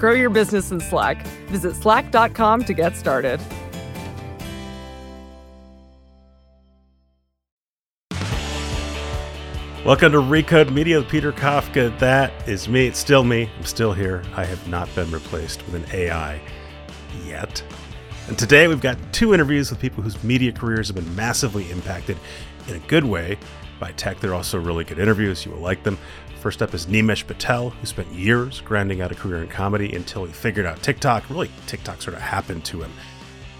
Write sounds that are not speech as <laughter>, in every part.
Grow your business in Slack. Visit slack.com to get started. Welcome to Recode Media with Peter Kafka. That is me. It's still me. I'm still here. I have not been replaced with an AI yet. And today we've got two interviews with people whose media careers have been massively impacted in a good way by tech. They're also really good interviews. You will like them. First up is Nimesh Patel, who spent years grinding out a career in comedy until he figured out TikTok. Really, TikTok sort of happened to him.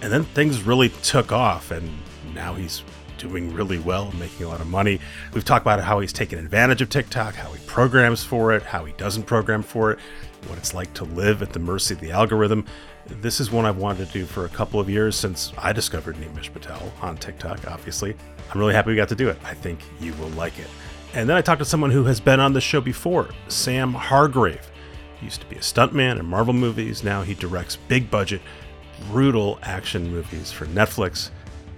And then things really took off, and now he's doing really well, making a lot of money. We've talked about how he's taken advantage of TikTok, how he programs for it, how he doesn't program for it, what it's like to live at the mercy of the algorithm. This is one I've wanted to do for a couple of years since I discovered Nimesh Patel on TikTok, obviously. I'm really happy we got to do it. I think you will like it. And then I talked to someone who has been on the show before, Sam Hargrave. He used to be a stuntman in Marvel movies. Now he directs big budget, brutal action movies for Netflix.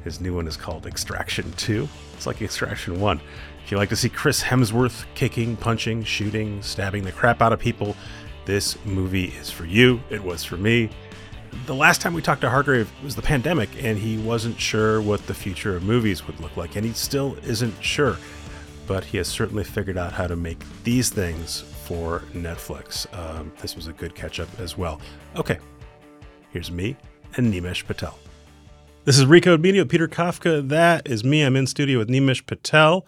His new one is called Extraction 2. It's like Extraction 1. If you like to see Chris Hemsworth kicking, punching, shooting, stabbing the crap out of people, this movie is for you. It was for me. The last time we talked to Hargrave was the pandemic, and he wasn't sure what the future of movies would look like, and he still isn't sure. But he has certainly figured out how to make these things for Netflix. Um, this was a good catch up as well. Okay, here's me and Nimesh Patel. This is Recode Media Peter Kafka. That is me. I'm in studio with Nimesh Patel.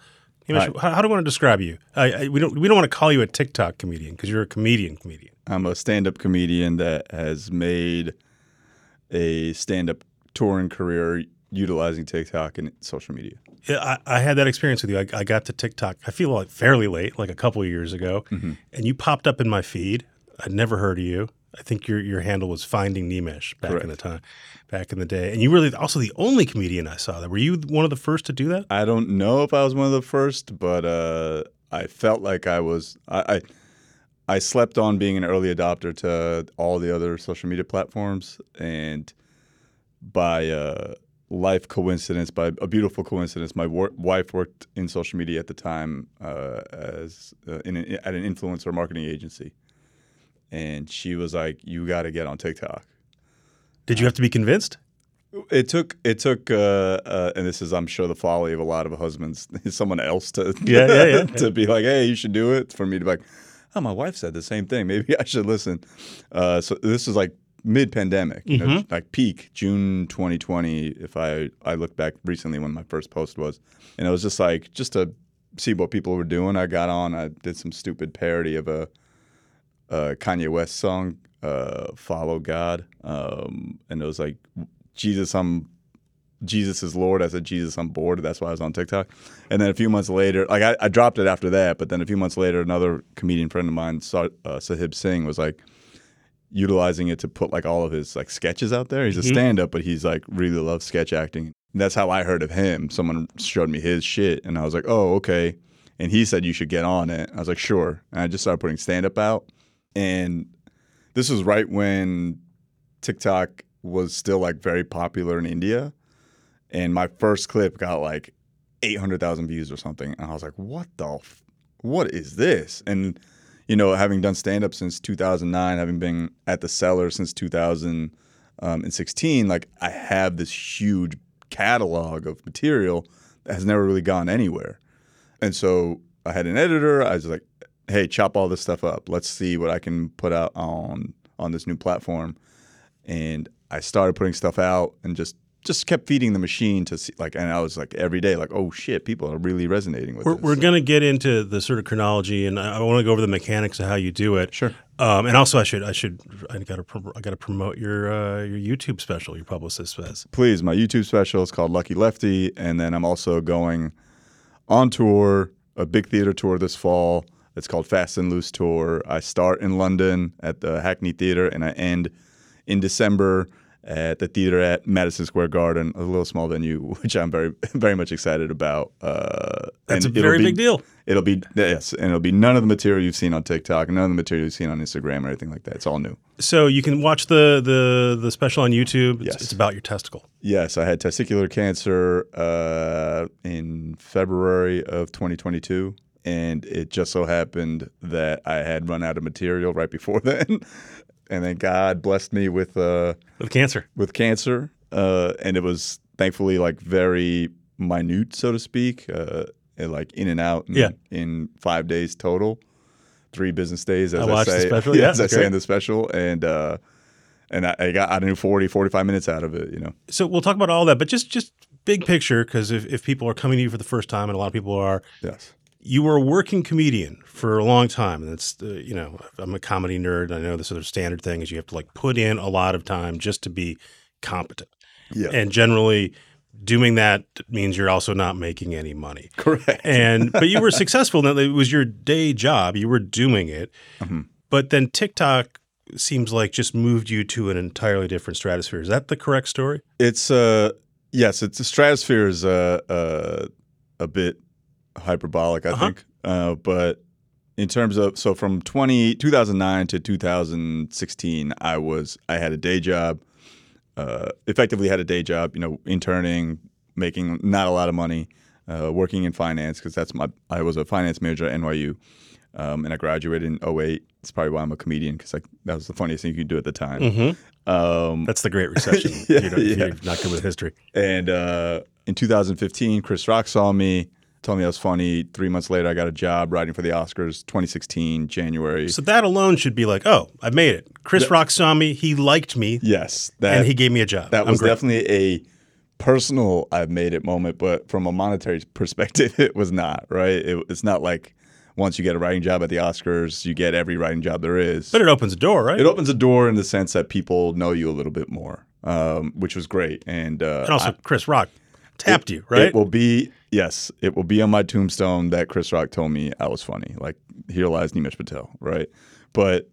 Nimesh, how, how do I want to describe you? I, I, we don't we don't want to call you a TikTok comedian because you're a comedian comedian. I'm a stand-up comedian that has made a stand-up touring career utilizing TikTok and social media. Yeah, I, I had that experience with you. I, I, got to TikTok. I feel like fairly late, like a couple of years ago, mm-hmm. and you popped up in my feed. I'd never heard of you. I think your your handle was Finding Nimesh back Correct. in the time, back in the day. And you were also the only comedian I saw that. Were you one of the first to do that? I don't know if I was one of the first, but uh, I felt like I was. I, I I slept on being an early adopter to all the other social media platforms, and by uh, life coincidence, by a beautiful coincidence, my wor- wife worked in social media at the time uh, as uh, in at an influencer marketing agency, and she was like, "You got to get on TikTok." Did you have to be convinced? It took it took, uh, uh, and this is I'm sure the folly of a lot of husbands, <laughs> someone else to yeah, yeah, yeah. <laughs> to be like, "Hey, you should do it." For me to be like oh, my wife said the same thing. Maybe I should listen. Uh, so this is like mid-pandemic, mm-hmm. know, like peak June 2020. If I I look back recently when my first post was, and it was just like just to see what people were doing. I got on. I did some stupid parody of a, a Kanye West song, uh, "Follow God," um, and it was like Jesus, I'm Jesus is Lord. I said Jesus, I'm bored. That's why I was on TikTok. And then a few months later, like I, I dropped it after that. But then a few months later, another comedian friend of mine, uh, Sahib Singh, was like utilizing it to put like all of his like sketches out there. He's a mm-hmm. stand-up, but he's like really loves sketch acting. And that's how I heard of him. Someone showed me his shit, and I was like, oh, okay. And he said you should get on it. I was like, sure. And I just started putting stand-up out. And this was right when TikTok was still like very popular in India and my first clip got like 800,000 views or something. And I was like, what the, f- what is this? And, you know, having done stand up since 2009, having been at the cellar since 2016, um, like I have this huge catalog of material that has never really gone anywhere. And so I had an editor. I was like, hey, chop all this stuff up. Let's see what I can put out on on this new platform. And I started putting stuff out and just just kept feeding the machine to see like and i was like every day like oh shit people are really resonating with we're, this. we're going to get into the sort of chronology and i, want to go over the mechanics of how you do it. Sure. Um, and also i should i should i gotta i gotta promote your uh, your youtube special your publicist says please my youtube special is called lucky lefty and then i'm also going on tour a big theater tour this fall. It's called Fast and Loose Tour. I start in London at the Hackney Theatre and I end in December at the theater at Madison Square Garden, a little small venue, <laughs> which I'm very very much excited about. Uh, That's a very be- big deal. It'll be yes, and it'll be none of the material you've seen on TikTok, none of the material you've seen on Instagram or anything like that. It's all new. So you can watch the the the special on YouTube. It's, Yes. it's about your testicle. Yes, I had testicular cancer uh, in February of 2022, and it just so happened that I had run out of material right before <laughs> then, and then God blessed me with uh, With cancer. with cancer, uh, and it was thankfully like very minute, so to speak, uh, and, like in and out. In, Yeah. in five days total, three business days. As I I, watched the special, <laughs> yeah, yeah, as I that's say in the special, and uh, and I, I got I knew 40, 45 minutes out of it. You know, So we'll talk about all that, but just just big picture because if, if people are coming to you for the first time, and a lot of people are, yes, you were a working comedian for a long time, and it's uh, you know I'm a comedy nerd. I know this sort of standard thing is you have to like put in a lot of time just to be competent, yeah, and generally doing that means you're also not making any money. correct. And <laughs> but you were successful. Now it was your day job. You were doing it, Mhm. but then TikTok seems like just moved you to an entirely different stratosphere. Is that the correct story? It's uh yes, it's the stratosphere is uh, uh a bit hyperbolic, I Uh-huh. think. Uh, but in terms of so from 20, 2009 to 2016, I was I had a day job. Uh, effectively had a day job, you know, interning, making not a lot of money, uh, working in finance because that's my I was a finance major at NYU. Um, and I graduated in 08. It's probably why I'm a comedian because like that was the funniest thing you could do at the time. Mm-hmm. Um, That's the Great Recession. <laughs> Yeah, you don't, yeah. you're not good with history. And uh, in 2015, Chris Rock saw me, told me I was funny. Three months later, I got a job writing for the Oscars. 2016, January. So that alone should be like, oh, I made it. Chris Rock saw me. He liked me, yes, that and he gave me a job. that was definitely a personal I've made it moment, but from a monetary <laughs> perspective, it was not right. It, it's not like once you get a writing job at the Oscars, you get every writing job there is. But it opens a door, right? it opens a door in the sense that people know you a little bit more, um, which was great. And, uh, and also, Chris Rock tapped you, right? It will be yes, it will be on my tombstone that Chris Rock told me I was funny. Like here lies Nimesh Patel, right? But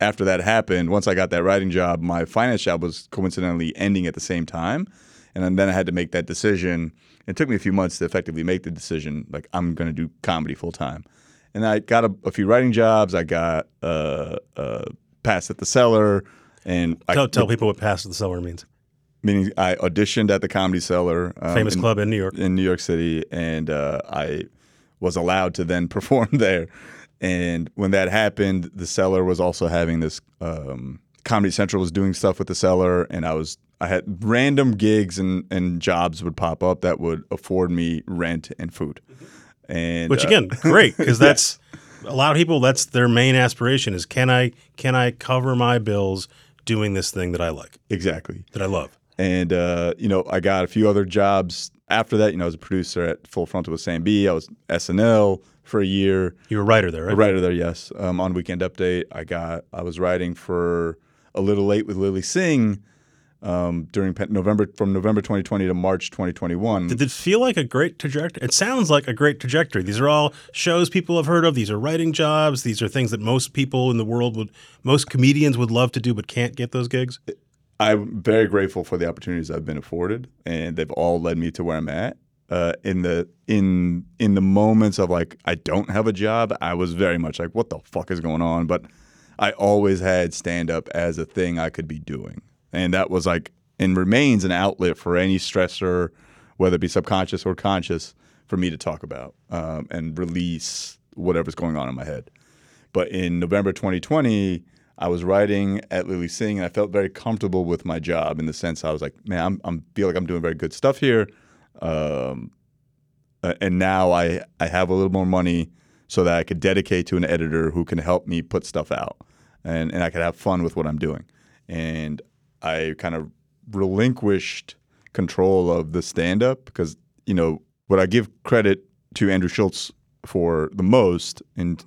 after that happened, once I got that writing job, my finance job was coincidentally ending at the same time, and then I had to make that decision. It took me a few months to effectively make the decision. Like I'm going to do comedy full time, and I got a, a few writing jobs. I got uh, uh, passed at the cellar, and tell, I, tell people what Pass at the Cellar means. Meaning I auditioned at the Comedy Cellar, um, Famous in- club in New York. in New York City, and uh, I was allowed to then <laughs> perform there. And when that happened, the cellar was also having this. Um, Comedy Central was doing stuff with the cellar, and I was I had random gigs and, and jobs would pop up that would afford me rent and food. And Which uh, again, <laughs> great because that's a lot of people. That's their main aspiration: is can I can I cover my bills doing this thing that I like, exactly. that I love. And uh, you know, I got a few other jobs after that. You know, I was a producer at Full Frontal with Sam Bee I was SNL for a year. You were a writer there, right? A writer there, yes. Um, on Weekend Update, I got I was writing for a little late with Lilly Singh um, during November from November 2020 to March 2021. Did it feel like a great trajectory? It sounds like a great trajectory. These are all shows people have heard of. These are writing jobs. These are things that most people in the world would, most comedians would love to do, but can't get those gigs. I'm very grateful for the opportunities I've been afforded, and they've all led me to where I'm at. Uh, in the in in the moments of like I don't have a job, I was very much like, what the fuck is going on? But I always had stand up as a thing I could be doing, and that was like and remains an outlet for any stressor, whether it be subconscious or conscious, for me to talk about um, and release whatever's going on in my head. But in November 2020, I was writing at Lilly Singh, and I felt very comfortable with my job in the sense I was like, man, I'm, I'm feel like I'm doing very good stuff here, um, and now I I have a little more money so that I could dedicate to an editor who can help me put stuff out, and and I could have fun with what I'm doing, and I kind of relinquished control of the stand up because you know what I give credit to Andrew Schulz for the most and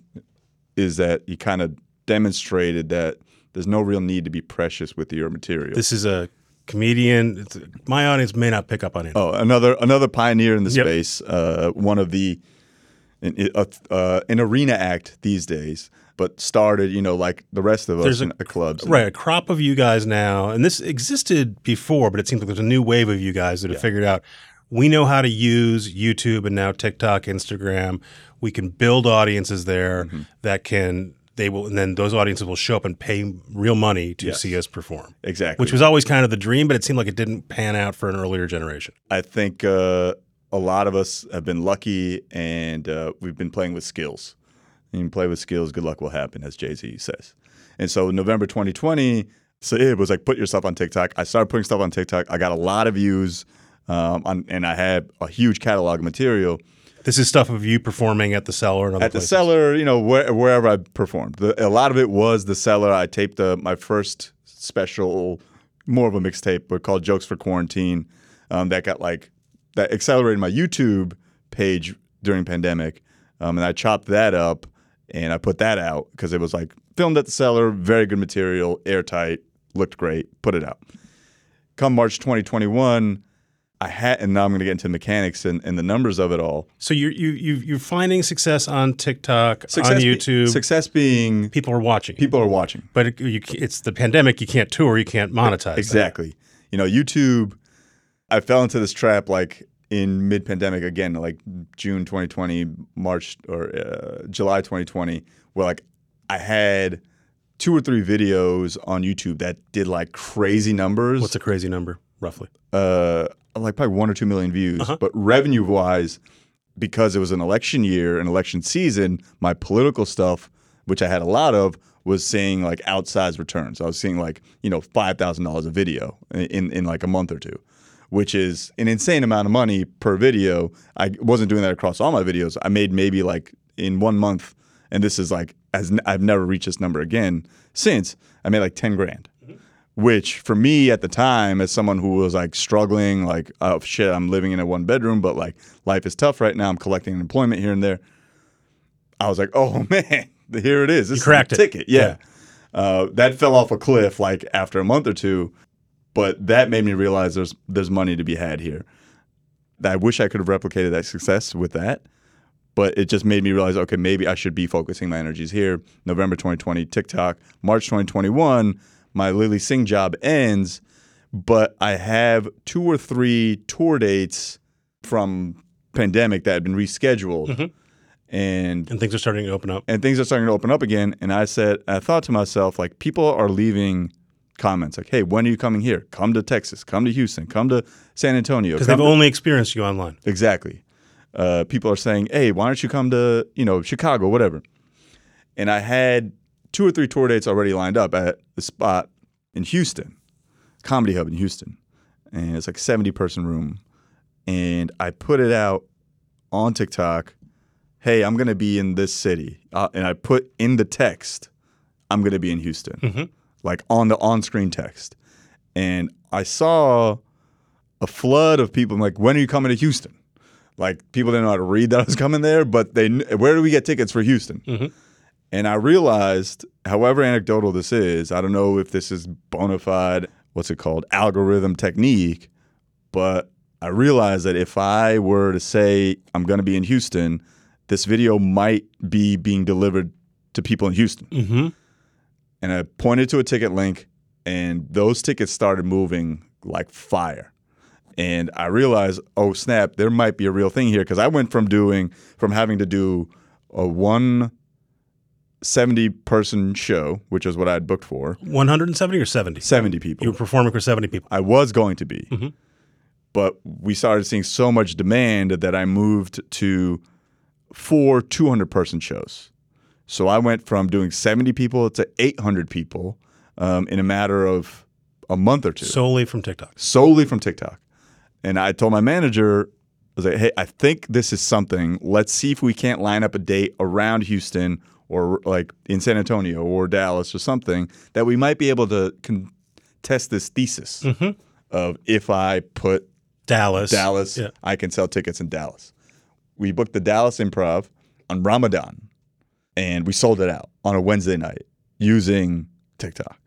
is that he kind of demonstrated that there's no real need to be precious with your material. This is a comedian. It's, my audience may not pick up on it. oh, another another pioneer in the Yep. space. Uh, one of the an, a, uh, an arena act these days, but started, you know, like the rest of us a- in the clubs. Right, a crop of you guys now, and this existed before, but it seems like there's a new wave of you guys that have figured out we know how to use YouTube and now TikTok, Instagram. We can build audiences there Mm-hmm. that can they will, and then those audiences will show up and pay real money to Yes. see us perform. Exactly. Which was always kind of the dream, but it seemed like it didn't pan out for an earlier generation. I think uh, a lot of us have been lucky and uh, we've been playing with skills. And you play with skills, good luck will happen, as Jay Z says. And so November 2020, so it was like put yourself on TikTok. I started putting stuff on TikTok. I got a lot of views, um, on, and I had a huge catalog of material This is stuff of you performing at the cellar and other at the places. cellar. You know, where, wherever I performed. The, a lot of it was the cellar. I taped uh, my first special, more of a mixtape, but called Jokes for Quarantine. Um, that got like that accelerated my YouTube page during pandemic, um, and I chopped that up and I put that out because it was like filmed at the cellar, very good material, airtight, looked great. Put it out. Come March 2021. I had, and now I'm going to get into mechanics and, and the numbers of it all. So you're you you you're finding success on TikTok, Success on be- YouTube. success being People are watching. people are watching. But it, you, it's the pandemic. You can't tour. You can't monetize. that. Exactly. You know, YouTube. I fell into this trap like in mid-pandemic again, like June 2020, March or uh, July 2020, where like I had two or three videos on YouTube that did like crazy numbers. What's a crazy number, roughly? uh, like probably one or two million views, Uh-huh. but revenue-wise, because it was an election year, an election season, my political stuff, which I had a lot of, was seeing like outsized returns. I was seeing like you know five thousand dollars a video in in like a month or two, which is an insane amount of money per video. I wasn't doing that across all my videos. I made maybe like in one month, and this is like as I've never reached this number again since. I made like ten grand which for me at the time as someone who was like struggling like oh shit i'm living in a one bedroom but like life is tough right now. I'm collecting unemployment here and there. I was like oh <laughs> man here it is. This cracked is ticket. Yeah, Uh, that fell off a cliff like after a month or two but that made me realize there's there's money to be had here. I wish i could have replicated that success with that but it just made me realize okay maybe i should be focusing my energies here. November 2020 tiktok. March 2021 my lilly singh job ends but i have two or three tour dates from pandemic that had been rescheduled and And things are starting to open up. and things are starting to open up again. And I said, I thought to myself, like, people are leaving comments like, hey, when are you coming here? Come to Texas, come to Houston, come to San Antonio. Because they've to-" only experienced you online. Exactly. Uh, people are saying, hey, why don't you come to, you know, Chicago, whatever. And I had two or three tour dates already lined up at the spot in Houston, Comedy Hub in Houston. And it's like 70 person room. And I put it out on TikTok. Hey, I'm going to be in this city. Uh, and I put in the text, I'm going to be in Houston, like on the on screen text. And I saw a flood of people. I'm like, when are you coming to Houston? Like people didn't know how to read that I was coming there, but they kn- where do we get tickets for Houston? And I realized, however anecdotal this is, I don't know if this is bona fide, what's it called, algorithm technique, but I realized that if I were to say I'm going to be in Houston, this video might be being delivered to people in Houston. Mm-hmm. And I pointed to a ticket link, and those tickets started moving like fire. And I realized, oh snap, there might be a real thing here because I went from doing from having to do a one 70 person show, which is what I had booked for, 170 or 70? 70 people. You were performing for 70 people. I was going to be. Mhm. But we started seeing so much demand that I moved to four 200 person shows. So I went from doing 70 people to 800 people um, in a matter of a month or two Solely from TikTok. solely from TikTok. And I told my manager, I was like, hey, I think this is something. Let's see if we can't line up a date around Houston or like in San Antonio or Dallas or something that we might be able to contest this thesis mm-hmm. of if I put Dallas. Dallas, Yeah. I can sell tickets in Dallas. We booked the Dallas Improv on Ramadan and we sold it out on a Wednesday night using TikTok.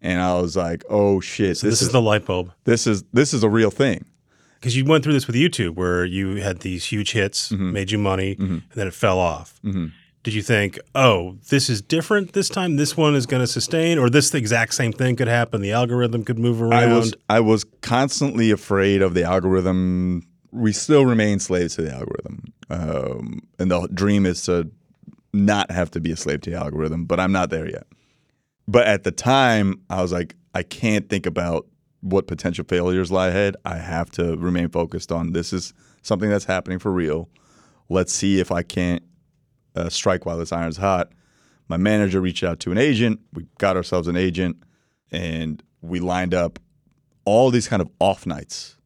And I was like, oh shit, So this, is, the light bulb. this is this is a real thing. because you went through this with YouTube, where you had these huge hits, Mm-hmm. made you money, mm-hmm. and then it fell off. Mm-hmm. Did you think, oh, this is different this time? This one is going to sustain, or this exact same thing could happen? The algorithm could move around. I was I was constantly afraid of the algorithm. We still remain slaves to the algorithm, um, and the dream is to not have to be a slave to the algorithm. But I'm not there yet. But at the time, I was like, I can't think about what potential failures lie ahead. I have to remain focused on this is something that's happening for real. Let's see if I can't uh, strike while this iron's hot. My manager reached out to an agent. We got ourselves an agent, and we lined up all these kind of off nights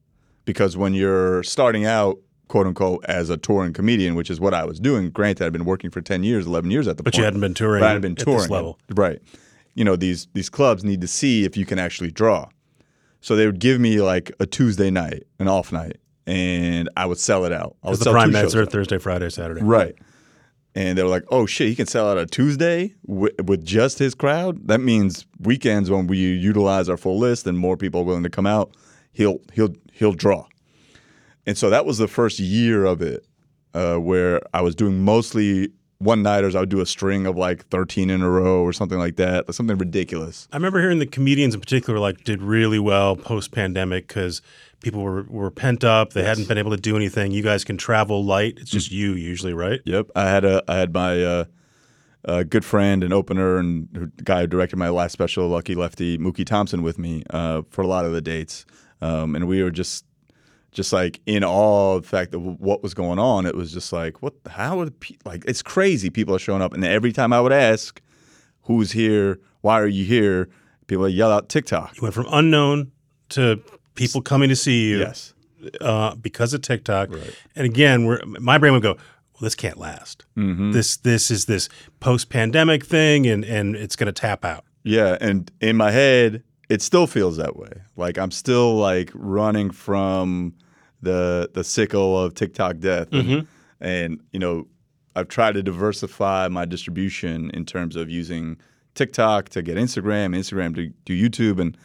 because when you're starting out, quote unquote, as a touring comedian, which is what I was doing. Granted, I'd been working for ten years, eleven years at the But point. you hadn't been touring But I hadn't been at this touring level. right? You know these these clubs need to see if you can actually draw. So they would give me like a Tuesday night, an off night, and I would sell it out. Because the prime nights are. Thursday, Friday, Saturday. Right. And they were like, oh shit, he can sell out a Tuesday with, with just his crowd. That means weekends when we utilize our full list and more people are willing to come out, he'll he'll he'll draw. And so that was the first year of it, uh, where I was doing mostly one nighters. I would do a string of like 13 in a row or something like that, something ridiculous. I remember hearing the comedians in particular like did really well post pandemic because people were, were pent up. They hadn't been able to do anything. You guys can travel light. It's just you usually, right? Yep, I had a I had my uh, uh, good friend and opener and the guy who directed my last special, Lucky Lefty Mookie Thompson, with me uh, for a lot of the dates, um, and we were just just like in awe of the fact that w- what was going on. It was just like what how would pe- like it's crazy. People are showing up, and every time I would ask, "Who's here? Why are you here?" People would yell out TikTok. You went from unknown to people coming to see you Yes, uh, because of TikTok. And again, we're, my brain would go, well, this can't last. Mm-hmm. This this is this post pandemic thing, and and it's going to tap out. Yeah, and in my head, it still feels that way. Like I'm still like running from the the sickle of TikTok death, and, and you know, I've tried to diversify my distribution in terms of using TikTok to get Instagram, Instagram to do YouTube, and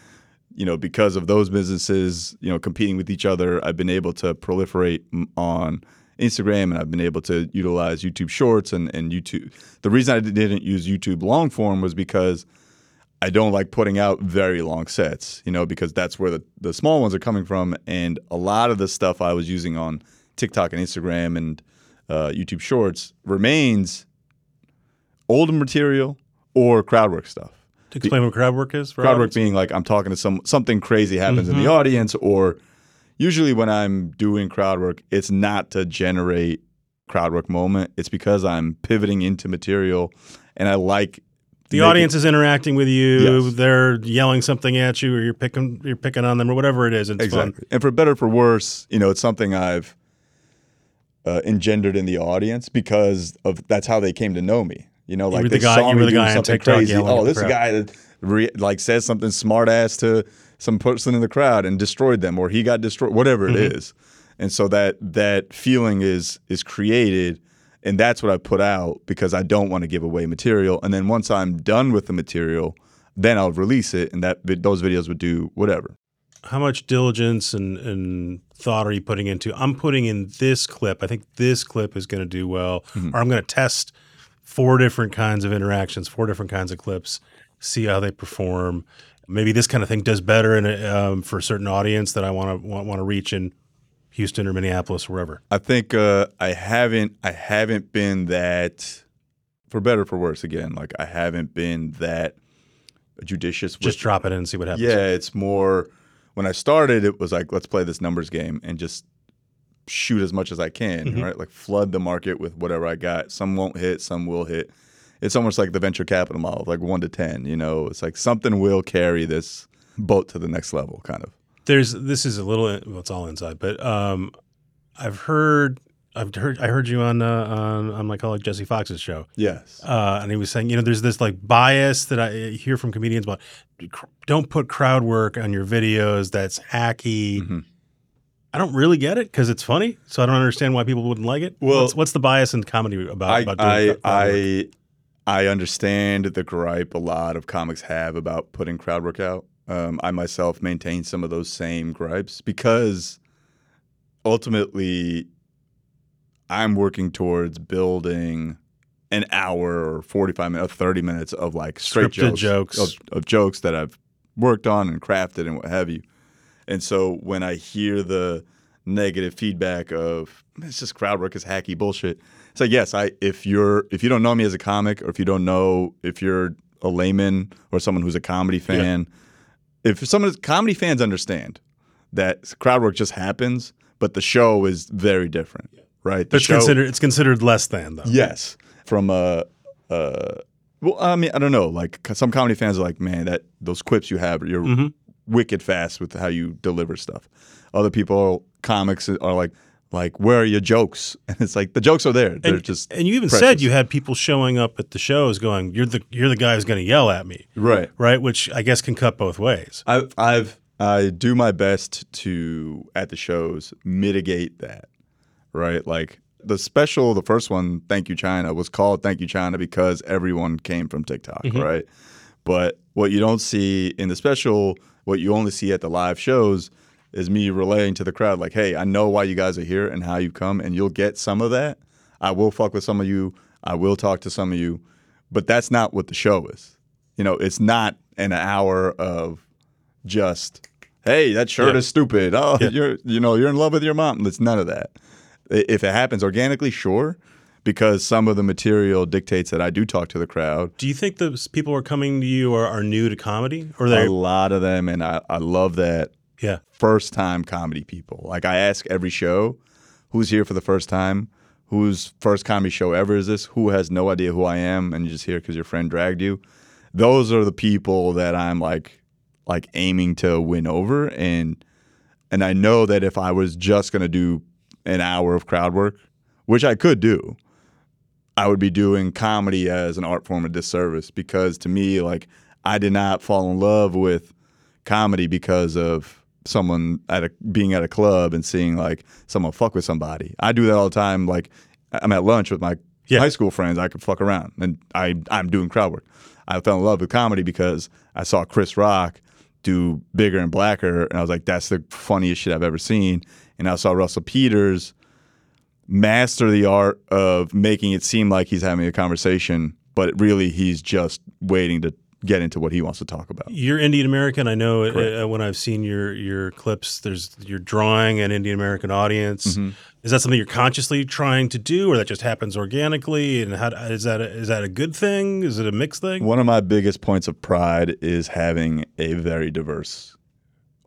you know, because of those businesses, you know, competing with each other, I've been able to proliferate on Instagram and I've been able to utilize YouTube Shorts and, and YouTube. The reason I didn't use YouTube long form was because I don't like putting out very long sets, you know, because that's where the, the small ones are coming from. And a lot of the stuff I was using on TikTok and Instagram and uh, YouTube Shorts remains old material or crowd work stuff To explain what crowd work is, for crowd work being like I'm talking to some something crazy happens in the Mm-hmm. audience, or usually when I'm doing crowd work, it's not to generate crowd work moment. It's because I'm pivoting into material, and I like the audience is interacting with you. Yes. They're yelling something at you, or you're picking you're picking on them, or whatever it is. and It's exactly. And for better or for worse, you know, it's something I've uh, engendered in the audience because of that's how they came to know me. You know, like they the guy- saw you me were the guy on something TikTok crazy. Oh, this guy that re- like says something smart ass to some person in the crowd and destroyed them, or he got destroyed, whatever it Mm-hmm. is. And so that that feeling is is created, and that's what I put out because I don't want to give away material. And then once I'm done with the material, then I'll release it, and that those videos would do whatever. how much diligence and, and thought are you putting into i'm putting in this clip i think this clip is going to do well Mm-hmm. or i'm going to test four different kinds of interactions four different kinds of clips see how they perform maybe this kind of thing does better in a, um, for a certain audience that i want to want, to reach in houston or minneapolis or wherever I think uh, I haven't I haven't been that for better or for worse again. Like I haven't been that judicious. just drop it in and see what happens yeah, it's more when I started. It was like let's play this numbers game and just shoot as much as I can. Mm-hmm. Right, like flood the market with whatever I got. Some won't hit, some will hit. It's almost like the venture capital model, like one to ten. You know, it's like something will carry this boat to the next level, kind of. there's this is a little well it's all inside but um i've heard i've heard i heard you on uh, on, on my colleague jesse fox's show Yes. uh, and he was saying, you know, there's this like bias that I hear from comedians about don't put crowd work on your videos. That's hacky. Mhm. I don't really get it because it's funny, so I don't understand why people wouldn't like it. Well- what's, what's the bias in comedy about, I about doing I? I I understand the gripe a lot of comics have about putting crowd work out. Um, I myself maintain some of those same gripes because ultimately, I'm working towards building an hour or 45 minutes, 30 minutes of like straight Scripted jokes, jokes. Of, of jokes that I've worked on and crafted and what have you. And so when I hear the negative feedback of it's just crowd work is hacky bullshit, it's like yes, I if you're if you don't know me as a comic or if you don't know if you're a layman or someone who's a comedy fan, if someone comedy fans understand that crowd work just happens, but the show is very different, right? The It's show, considered it's considered less than though. Yes, from a, uh, well, I mean, I don't know. Like some comedy fans are like, man, that those quips you have, you're Mm-hmm. Wicked fast with how you deliver stuff. Other people, comics, are like, like, where are your jokes? <laughs> And it's like the jokes are there. They're And, just and you even said you had people showing up at the shows going, "You're the you're the guy who's going to yell at me," right. right? Which I guess can cut both ways. I've, I've, I do my best to at the shows mitigate that, right? Like the special, the first one, Thank You China, was called Thank You China because everyone came from TikTok, mm-hmm. right? But what you don't see in the special, what you only see at the live shows, is me relaying to the crowd, like, hey, I know why you guys are here and how you come, and you'll get some of that. I will fuck with some of you. I will talk to some of you, but that's not what the show is. You know, it's not an hour of just, hey, that shirt Yeah. is stupid. Oh, you're, you know, you're in love with your mom. It's none of that. If it happens organically, sure, because some of the material dictates that I do talk to the crowd. Do you think those people who are coming to you are, are new to comedy, or they? A lot of them, and I, I love that yeah, first time comedy people. Like I ask every show, who's here for the first time? Whose first comedy show ever is this? Who has no idea who I am and you're just here because your friend dragged you? Those are the people that I'm like like aiming to win over and and I know that if I was just gonna do an hour of crowd work, which I could do, I would be doing comedy as an art form of disservice because to me, like I did not fall in love with comedy because of someone at a being at a club and seeing like someone fuck with somebody. I do that all the time. Like I'm at lunch with my Yeah. high school friends. I could fuck around and I I'm doing crowd work. I fell in love with comedy because I saw Chris Rock do bigger and blacker, and I was like, that's the funniest shit I've ever seen. And I saw Russell Peters master the art of making it seem like he's having a conversation, but really he's just waiting to get into what he wants to talk about. you're Indian American. I know Correct. uh, when I've seen your your clips, there's you're drawing an Indian American audience. Mm-hmm. Is that something you're consciously trying to do, or that just happens organically? And how is that a, is that a good thing? Is it a mixed thing? One of my biggest points of pride is having a very diverse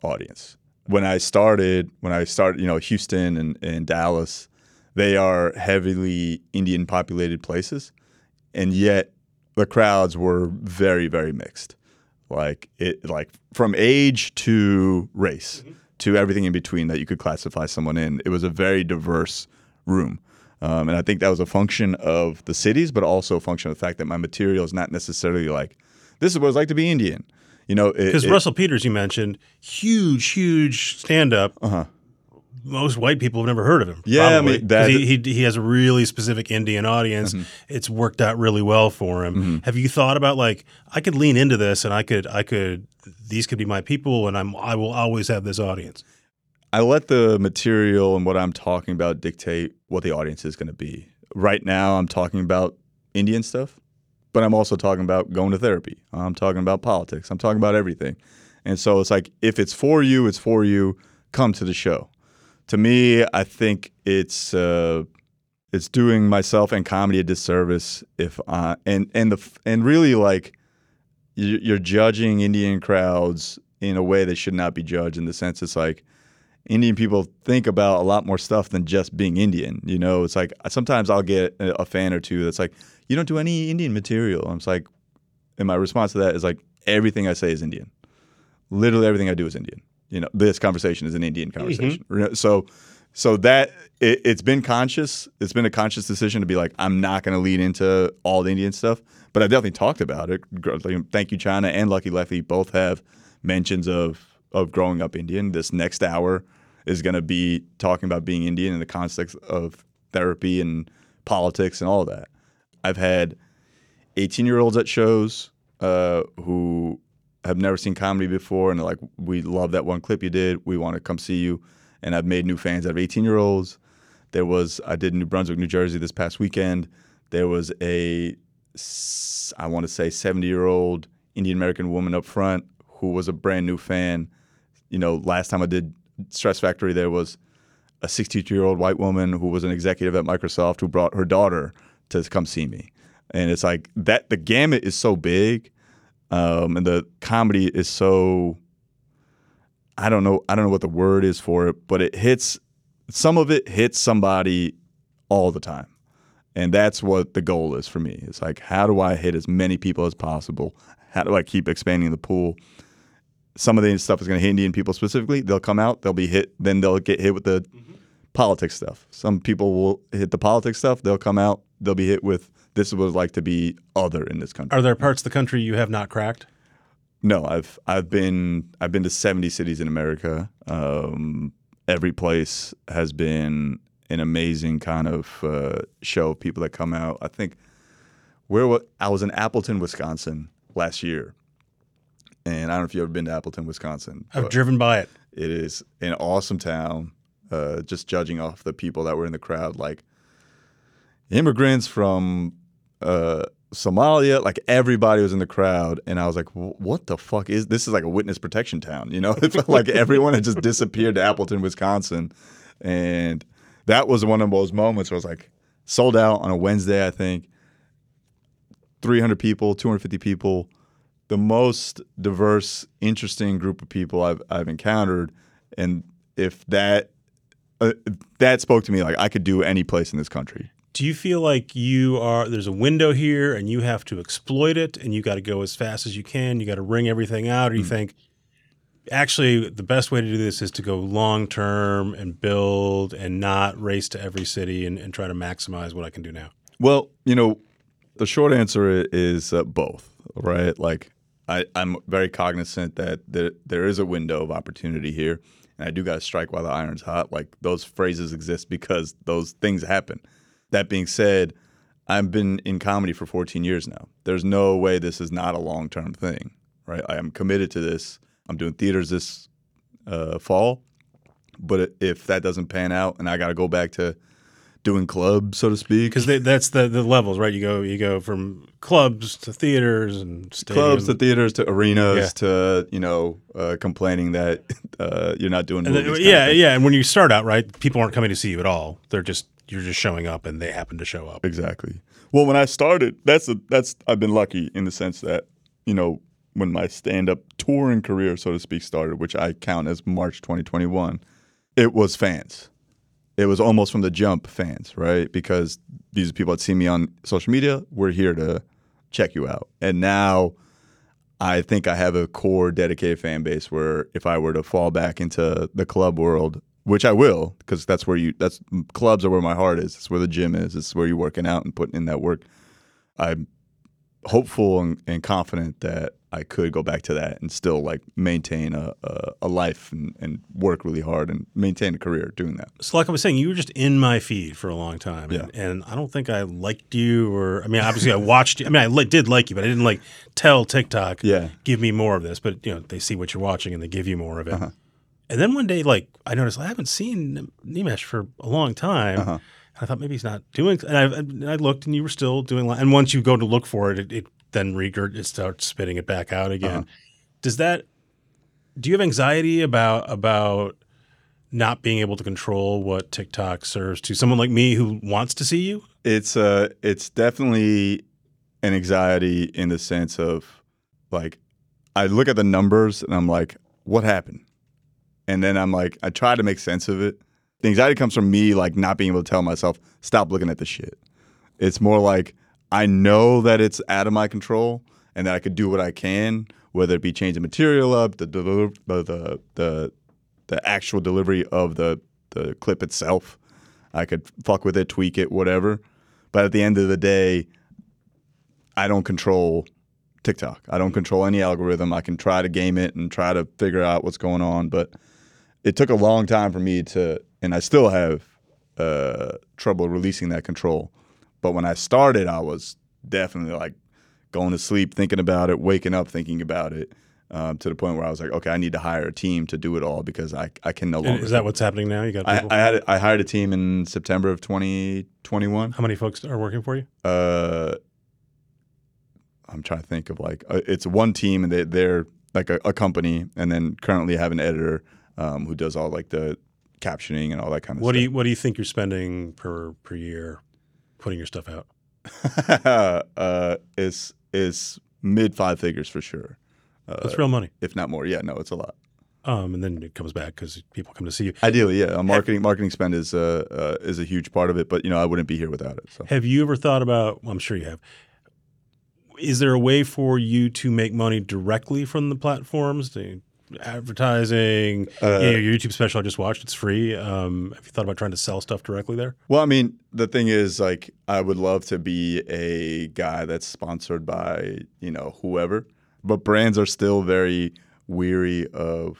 audience. When I started, when I started, you know, Houston and, and Dallas, they are heavily Indian populated places. And yet the crowds were very, very mixed. Like it like from age to race to everything in between that you could classify someone in. It was a very diverse room. Um, and I think that was a function of the cities, but also a function of the fact that my material is not necessarily like, this is what it's like to be Indian. You know, Because Russell Peters, you mentioned, huge, huge stand up. Uh-huh. Most white people have never heard of him. Yeah, I probably, mean, 'cause that- he, he he has a really specific Indian audience. Mm-hmm. It's worked out really well for him. Have you thought about like I could lean into this and I could I could these could be my people and I'm I will always have this audience. I let the material and what I'm talking about dictate what the audience is going to be. Right now, I'm talking about Indian stuff, but I'm also talking about going to therapy. I'm talking about politics. I'm talking about everything. And so it's like, if it's for you, it's for you. Come to the show. To me, I think it's uh, it's doing myself and comedy a disservice if I and and the and really like you- you're judging Indian crowds in a way they should not be judged. In the sense, it's like Indian people think about a lot more stuff than just being Indian. You know, it's like sometimes I'll get a, fan or two that's like, "You don't do any Indian material." I'm like, and my response to that is like, everything I say is Indian. Literally everything I do is Indian. You know, this conversation is an Indian conversation. So, so that it, it's been conscious. It's been a conscious decision to be like, I'm not going to lead into all the Indian stuff, but I definitely talked about it. Thank you, China, and Lucky Lefty both have mentions of of growing up Indian. This next hour is going to be talking about being Indian in the context of therapy and politics and all of that. I've had 18 year olds at shows uh, who have never seen comedy before and like, we love that one clip you did. We want to come see you. and I've made new fans out of 18 year olds. There was I did New Brunswick, New Jersey this past weekend. There was a i want to say 70 year old Indian American woman up front who was a brand new fan. You know, last time I did Stress Factory, there was a 62 year old white woman who was an executive at Microsoft who brought her daughter to come see me. And it's like that the gamut is so big um, and the comedy is so I don't know I don't know what the word is for it, but it hits some of it hits somebody all the time. And that's what the goal is for me. It's like how do I hit as many people as possible? How do I keep expanding the pool? Some of the stuff is going to hit Indian people specifically. They'll come out, they'll be hit, then they'll get hit with the politics stuff. Some people will hit the politics stuff. They'll come out, they'll be hit with this was like to be other in this country. Are there parts of the country you have not cracked? No, I've I've been I've been to seventy cities in America. Um, every place has been an amazing kind of uh, show of people that come out. I think where I was in Appleton, Wisconsin last year, and I don't know if you've ever been to Appleton, Wisconsin. I've driven by it. it is an awesome town. Uh, just judging off the people that were in the crowd, like immigrants from uh, Somalia, like everybody was in the crowd, and I was like, "What the fuck is this? Is like a witness protection town, you know? <laughs> It felt like everyone had just disappeared to Appleton, Wisconsin, and that was one of those moments where I was like, sold out on a Wednesday, I think, 300 people, 250 people, the most diverse, interesting group of people I've I've encountered, and if that uh, that spoke to me like I could do any place in this country. Do you feel like you are there's a window here and you have to exploit it and you got to go as fast as you can, you got to wring everything out or you think actually the best way to do this is to go long term and build and not race to every city and, and try to maximize what I can do now? Well, you know, the short answer is uh, both, right? Like, I, I'm very cognizant that there, there is a window of opportunity here, and I do got to strike while the iron's hot. Like, those phrases exist because those things happen. That being said, I've been in comedy for 14 years now. There's no way this is not a long term thing, right? I am committed to this. I'm doing theaters this uh, fall, but if that doesn't pan out and I got to go back to doing clubs, so to speak, Because that's the, the levels, right? You go you go from clubs to theaters and clubs to theaters to arenas Yeah. to you know uh, complaining that <laughs> uh, you're not doing movies. then- yeah, yeah. And when you start out, right, people aren't coming to see you at all. They're just you're just showing up, and they happen to show up. exactly. Well, when I started, that's a, that's I've been lucky in the sense that you know when my stand up touring career, so to speak, started, which I count as March 2021, it was fans. It was almost from the jump fans, right? Because these people that see me on social media, we're here to check you out. And now I think I have a core dedicated fan base where if I were to fall back into the club world, which I will, because that's where you that's clubs are where my heart is. It's where the gym is. It's where you're working out and putting in that work. I'm hopeful and, and confident that I could go back to that and still like maintain a, a, a life and, and work really hard and maintain a career doing that. So, like I was saying, you were just in my feed for a long time, Yeah. and, and I don't think I liked you, or I mean, obviously I watched you. I mean, I li- did like you, but I didn't like tell TikTok, Yeah. give me more of this. But you know, they see what you're watching and they give you more of it. Uh-huh. And then one day, like I noticed, I haven't seen Nimesh for a long time. Uh-huh. I thought maybe he's not doing. And I, and I looked, and you were still doing. And once you go to look for it, it, it then regurg it starts spitting it back out again. Uh-huh. Does that? Do you have anxiety about about not being able to control what TikTok serves to someone like me who wants to see you? It's uh it's definitely an anxiety in the sense of like I look at the numbers and I'm like, what happened? And then I'm like, I try to make sense of it. The anxiety comes from me like not being able to tell myself, stop looking at the shit. It's more like I know that it's out of my control and that I could do what I can, whether it be changing material up, the the the, the actual delivery of the the clip itself. I could fuck with it, tweak it, whatever. But at the end of the day, I don't control TikTok. I don't control any algorithm. I can try to game it and try to figure out what's going on, but it took a long time for me to, and I still have uh, trouble releasing that control. But when I started, I was definitely like going to sleep thinking about it, waking up thinking about it. um, to the point where I was like, okay, I need to hire a team to do it all because I, I can no longer. is that what's happening now? You got I. I had I hired a team in September of 2021. How many folks are working for you? Uh, I'm trying to think of like uh, it's one team and they, they're like a, a company, and then currently have an editor um, who does all like the captioning and all that kind of What do stuff. you What do you think you're spending per per year putting your stuff out? <laughs> uh, is is mid five figures for sure, That's real money. if not more. Yeah, no, it's a lot. Um, and then it comes back because people come to see you. Ideally, yeah, uh, marketing marketing spend is uh, uh, is a huge part of it, but you know I wouldn't be here without it. So Have you ever thought about? Well, I'm sure you have. Is there a way for you to make money directly from the platforms? The advertising, Uh, yeah, your YouTube special I just watched. It's free. Um, have you thought about trying to sell stuff directly there? Well, I mean, the thing is, like, I would love to be a guy that's sponsored by, you know, whoever, but brands are still very weary of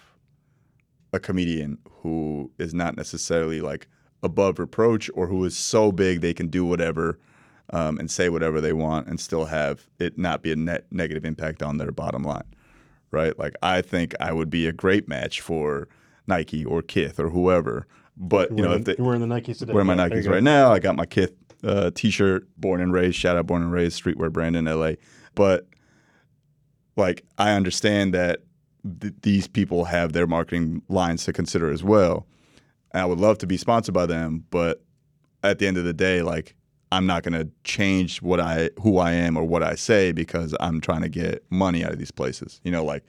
a comedian who is not necessarily like above reproach or who is so big they can do whatever um, and say whatever they want and still have it not be a net negative impact on their bottom line, right? Like, I think I would be a great match for Nike or Kith or whoever. But you know, if they, you're wearing the Nikes today. wearing my Yeah, Nikes right now. I got my Kith uh, t-shirt, born and raised. Shout out, born and raised, streetwear brand in LA. But like, I understand that th- these people have their marketing lines to consider as well. And I would love to be sponsored by them, but at the end of the day, like, I'm not going to change what I who I am or what I say because I'm trying to get money out of these places. You know, like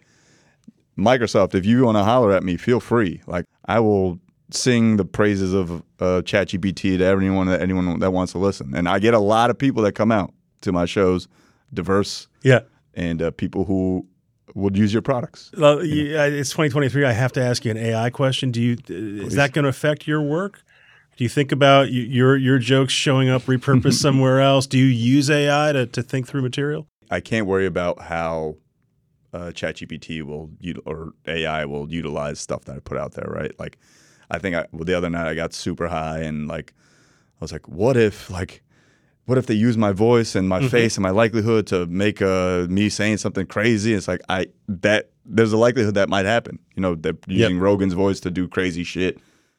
Microsoft, if you want to holler at me, feel free. Like I will sing the praises of uh, ChatGPT to everyone that anyone that wants to listen. And I get a lot of people that come out to my shows, diverse Yeah. and uh, people who would use your products. Well, you, I- it's 2023. I have to ask you an AI question. Do you is that going to affect your work? Do you think about your your jokes showing up repurposed <laughs> somewhere else? Do you use AI to, to think through material? I can't worry about how uh, ChatGPT will or AI will utilize stuff that I put out there, right? Like, I think I, well, the other night I got super high and like I was like, what if like what if they use my voice and my face and my likelihood to make uh, me saying something crazy? It's like I that there's a likelihood that might happen. You know, they're using Rogan's voice to do crazy shit.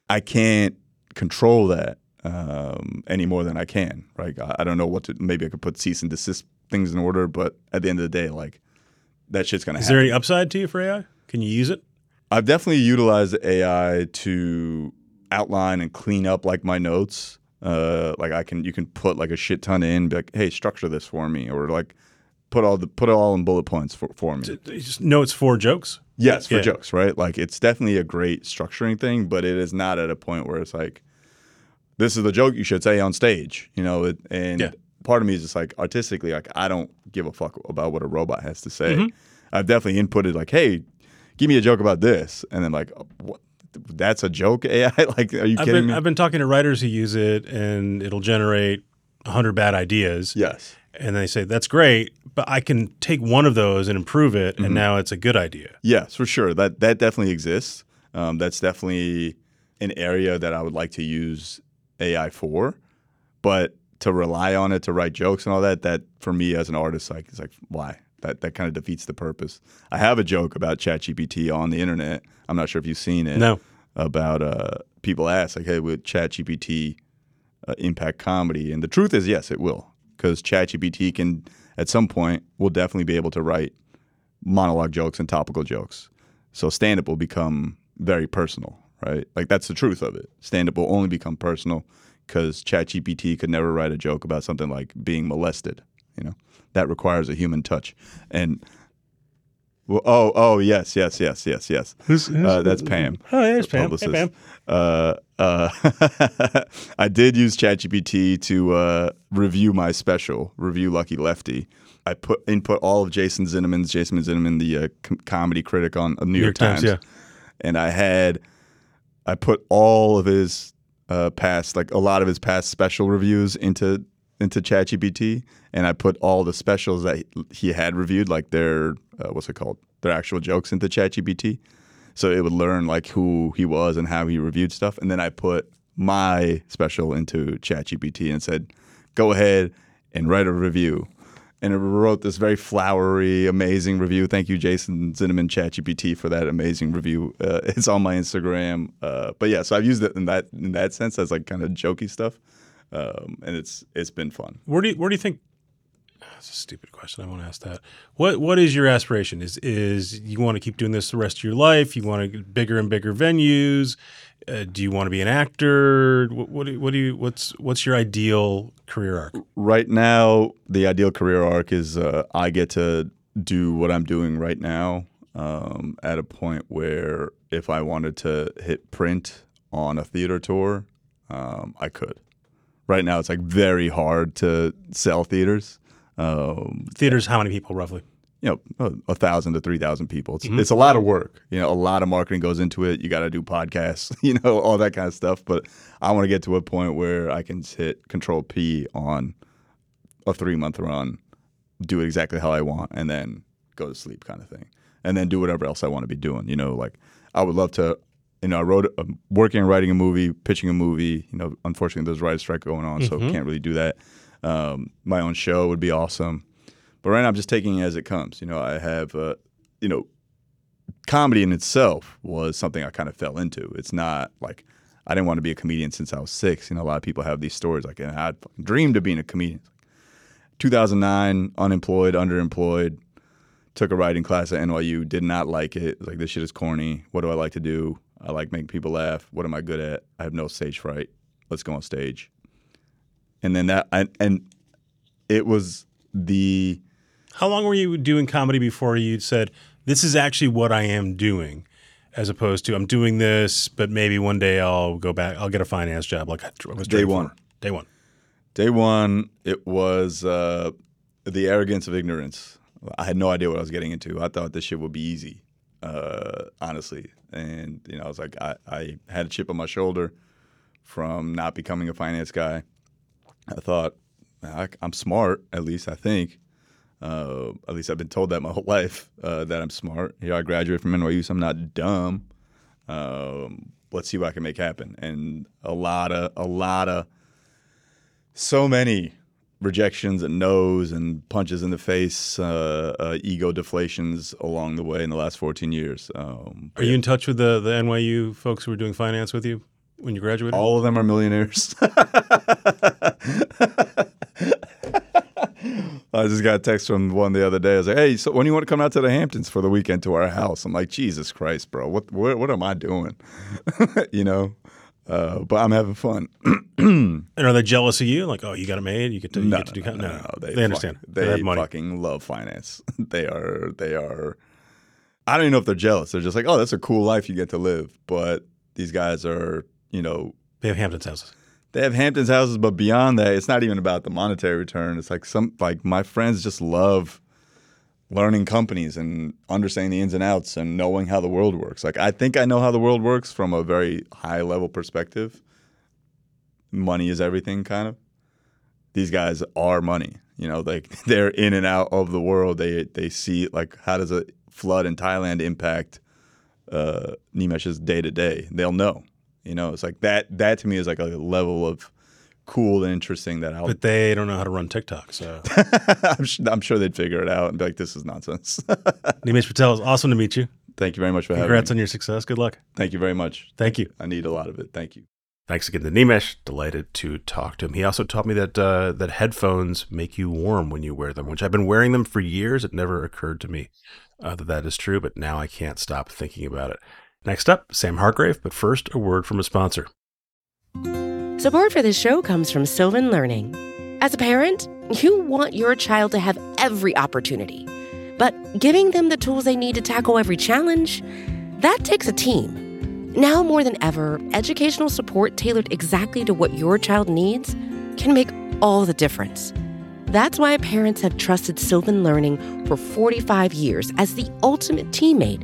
I can't control that um, any more than I can. Right? I, I don't know what to. Maybe I could put cease and desist things in order, but at the end of the day, like that shit's gonna happen. Is happen. there any upside to you for AI? Can you use it? I've definitely utilized AI to outline and clean up like my notes. Uh, like I can, you can put like a shit ton in, be like, hey, structure this for me, or like put all the put it all in bullet points for, for me. Just know it's four jokes. Yes, for Yeah. jokes, right? Like it's definitely a great structuring thing, but it is not at a point where it's like, this is the joke you should say on stage, you know. It, and Yeah. part of me is just like artistically, like I don't give a fuck about what a robot has to say. Mm-hmm. I've definitely inputted like, hey, give me a joke about this, and then like, what? That's a joke AI? <laughs> like, are you I've kidding been me? I've been talking to writers who use it, and it'll generate hundred bad ideas. yes. and they say that's great, but I can take one of those and improve it, Mm-hmm. and now it's a good idea. Yes, for sure. That that definitely exists. Um, that's definitely an area that I would like to use AI for. But to rely on it to write jokes and all that, that for me as an artist, like it's like why? That that kind of defeats the purpose. I have a joke about ChatGPT on the internet. I'm not sure if you've seen it. No. About uh, people ask like, hey, would ChatGPT uh, impact comedy? And the truth is, yes, it will, because ChatGPT can at some point will definitely be able to write monologue jokes and topical jokes. So stand up will become very personal, right? Like that's the truth of it. Stand up will only become personal because ChatGPT could never write a joke about something like being molested. You know, that requires a human touch. And well, oh, oh, yes, yes, yes, yes, yes. uh, that's Pam. Oh, there's the Pam. Hey, publicist. Pam. Uh, uh, <laughs> I did use ChatGPT to uh, review my special, review Lucky Lefty. I put input all of Jason Zinoman's, Jason Zinoman, the uh, com- comedy critic on uh, New, York, Times, yeah. and I had I put all of his uh, past, like a lot of his past special reviews into into ChatGPT, and I put all the specials that he, had reviewed, like their uh, what's it called, their actual jokes into ChatGPT, so it would learn like who he was and how he reviewed stuff, and then I put my special into ChatGPT and said, "Go ahead and write a review." And it wrote this very flowery, amazing review. Thank you, Jason Zinoman, ChatGPT, for that amazing review. Uh, it's on my Instagram. Uh, but yeah, so I've used it in that in that sense as like kind of jokey stuff, um, and it's it's been fun. Where do you, where do you think? That's a stupid question. I want to ask that. What what is your aspiration? Is is you want to keep doing this the rest of your life? You want to get bigger and bigger venues? Uh, do you want to be an actor? What, what, do, what do you what's what's your ideal career arc? Right now, the ideal career arc is uh, I get to do what I'm doing right now um, at a point where if I wanted to hit print on a theater tour, um, I could. Right now, it's like very hard to sell theaters. Um, Theaters, how many people roughly? You know, a, thousand to three thousand people. It's, mm-hmm. it's a lot of work. You know, a lot of marketing goes into it. You got to do podcasts, <laughs> you know, all that kind of stuff. But I want to get to a point where I can hit Control P on a three month run, do it exactly how I want, and then go to sleep, kind of thing, and then do whatever else I want to be doing. You know, like I would love to. You know, I wrote, I'm working and writing a movie, pitching a movie. You know, unfortunately, there's a writer's strike going on, so mm-hmm. can't really do that. Um, my own show would be awesome. But right now, I'm just taking it as it comes. You know, I have, uh, you know, comedy in itself was something I kind of fell into. It's not like I didn't want to be a comedian since I was six. You know, a lot of people have these stories like, and I dreamed of being a comedian. 2009, unemployed, underemployed, took a writing class at NYU, did not like it. Like, this shit is corny. What do I like to do? I like making people laugh. What am I good at? I have no stage fright. Let's go on stage. And then that, and, and it was the, How long were you doing comedy before you said this is actually what I am doing, as opposed to I'm doing this, but maybe one day I'll go back. I'll get a finance job like I was Day doing one. before. Day one. Day one, it was uh, the arrogance of ignorance. I had no idea what I was getting into. I thought this shit would be easy, uh, honestly. And you know, I was like, I, I had a chip on my shoulder from not becoming a finance guy. I thought I, I'm smart, at least I think. Uh, at least I've been told that my whole <laughs> life uh, that I'm smart. Here, I graduated from NYU, so I'm not dumb. Um, let's see what I can make happen. And a lot of, a lot of so many rejections and no's and punches in the face, uh, uh, ego deflations along the way in the last 14 years. Um, Are you in touch with the the NYU folks who were doing finance with you when you graduated? all of them are millionaires. <laughs> I just got a text from one the other day. I was like, "Hey, so when do you want to come out to the Hamptons for the weekend to our house?" I'm like, "Jesus Christ, bro! What what, what am I doing?" <laughs> you know, uh, but I'm having fun. <clears throat> and are they jealous of you? Like, oh, you got it made. You get to, you No, get to do. no, no, no, no, They, fuck- understand. They, They, have money. fucking love finance. <laughs> they are. They are. I don't even know if they're jealous. They're just like, oh, that's a cool life you get to live. But these guys are, you know, They have Hamptons houses. They have Hamptons houses, but beyond that, it's not even about the monetary return. It's like some like my friends just love learning companies and understanding the ins and outs and knowing how the world works. Like I think I know how the world works from a very high level perspective. Money is everything, kind of. These guys are money. You know, like <laughs> they're in and out of the world. They they see like how does a flood in Thailand impact uh, Nimesh's day to day? They'll know. You know, it's like that. That to me is like a level of cool and interesting that I'll. But they don't know how to run TikTok. So, <laughs> I'm, su- I'm sure they'd figure it out and be like, "This is nonsense." <laughs> Nimesh Patel, it's awesome to meet you. Thank you very much for having me. Congrats on your success. Good luck. Thank you very much. Thank you. I need a lot of it. Thank you. Thanks again to Nimesh. Delighted to talk to him. He also taught me that uh, that headphones make you warm when you wear them, which I've been wearing them for years. It never occurred to me uh, that that is true, but now I can't stop thinking about it. Next up, Sam Hargrave. But first, a word from a sponsor. Support for this show comes from Sylvan Learning. As a parent, you want your child to have every opportunity, but giving them the tools they need to tackle every challenge, that takes a team. Now more than ever, educational support tailored exactly to what your child needs can make all the difference. That's why parents have trusted Sylvan Learning for 45 years as the ultimate teammate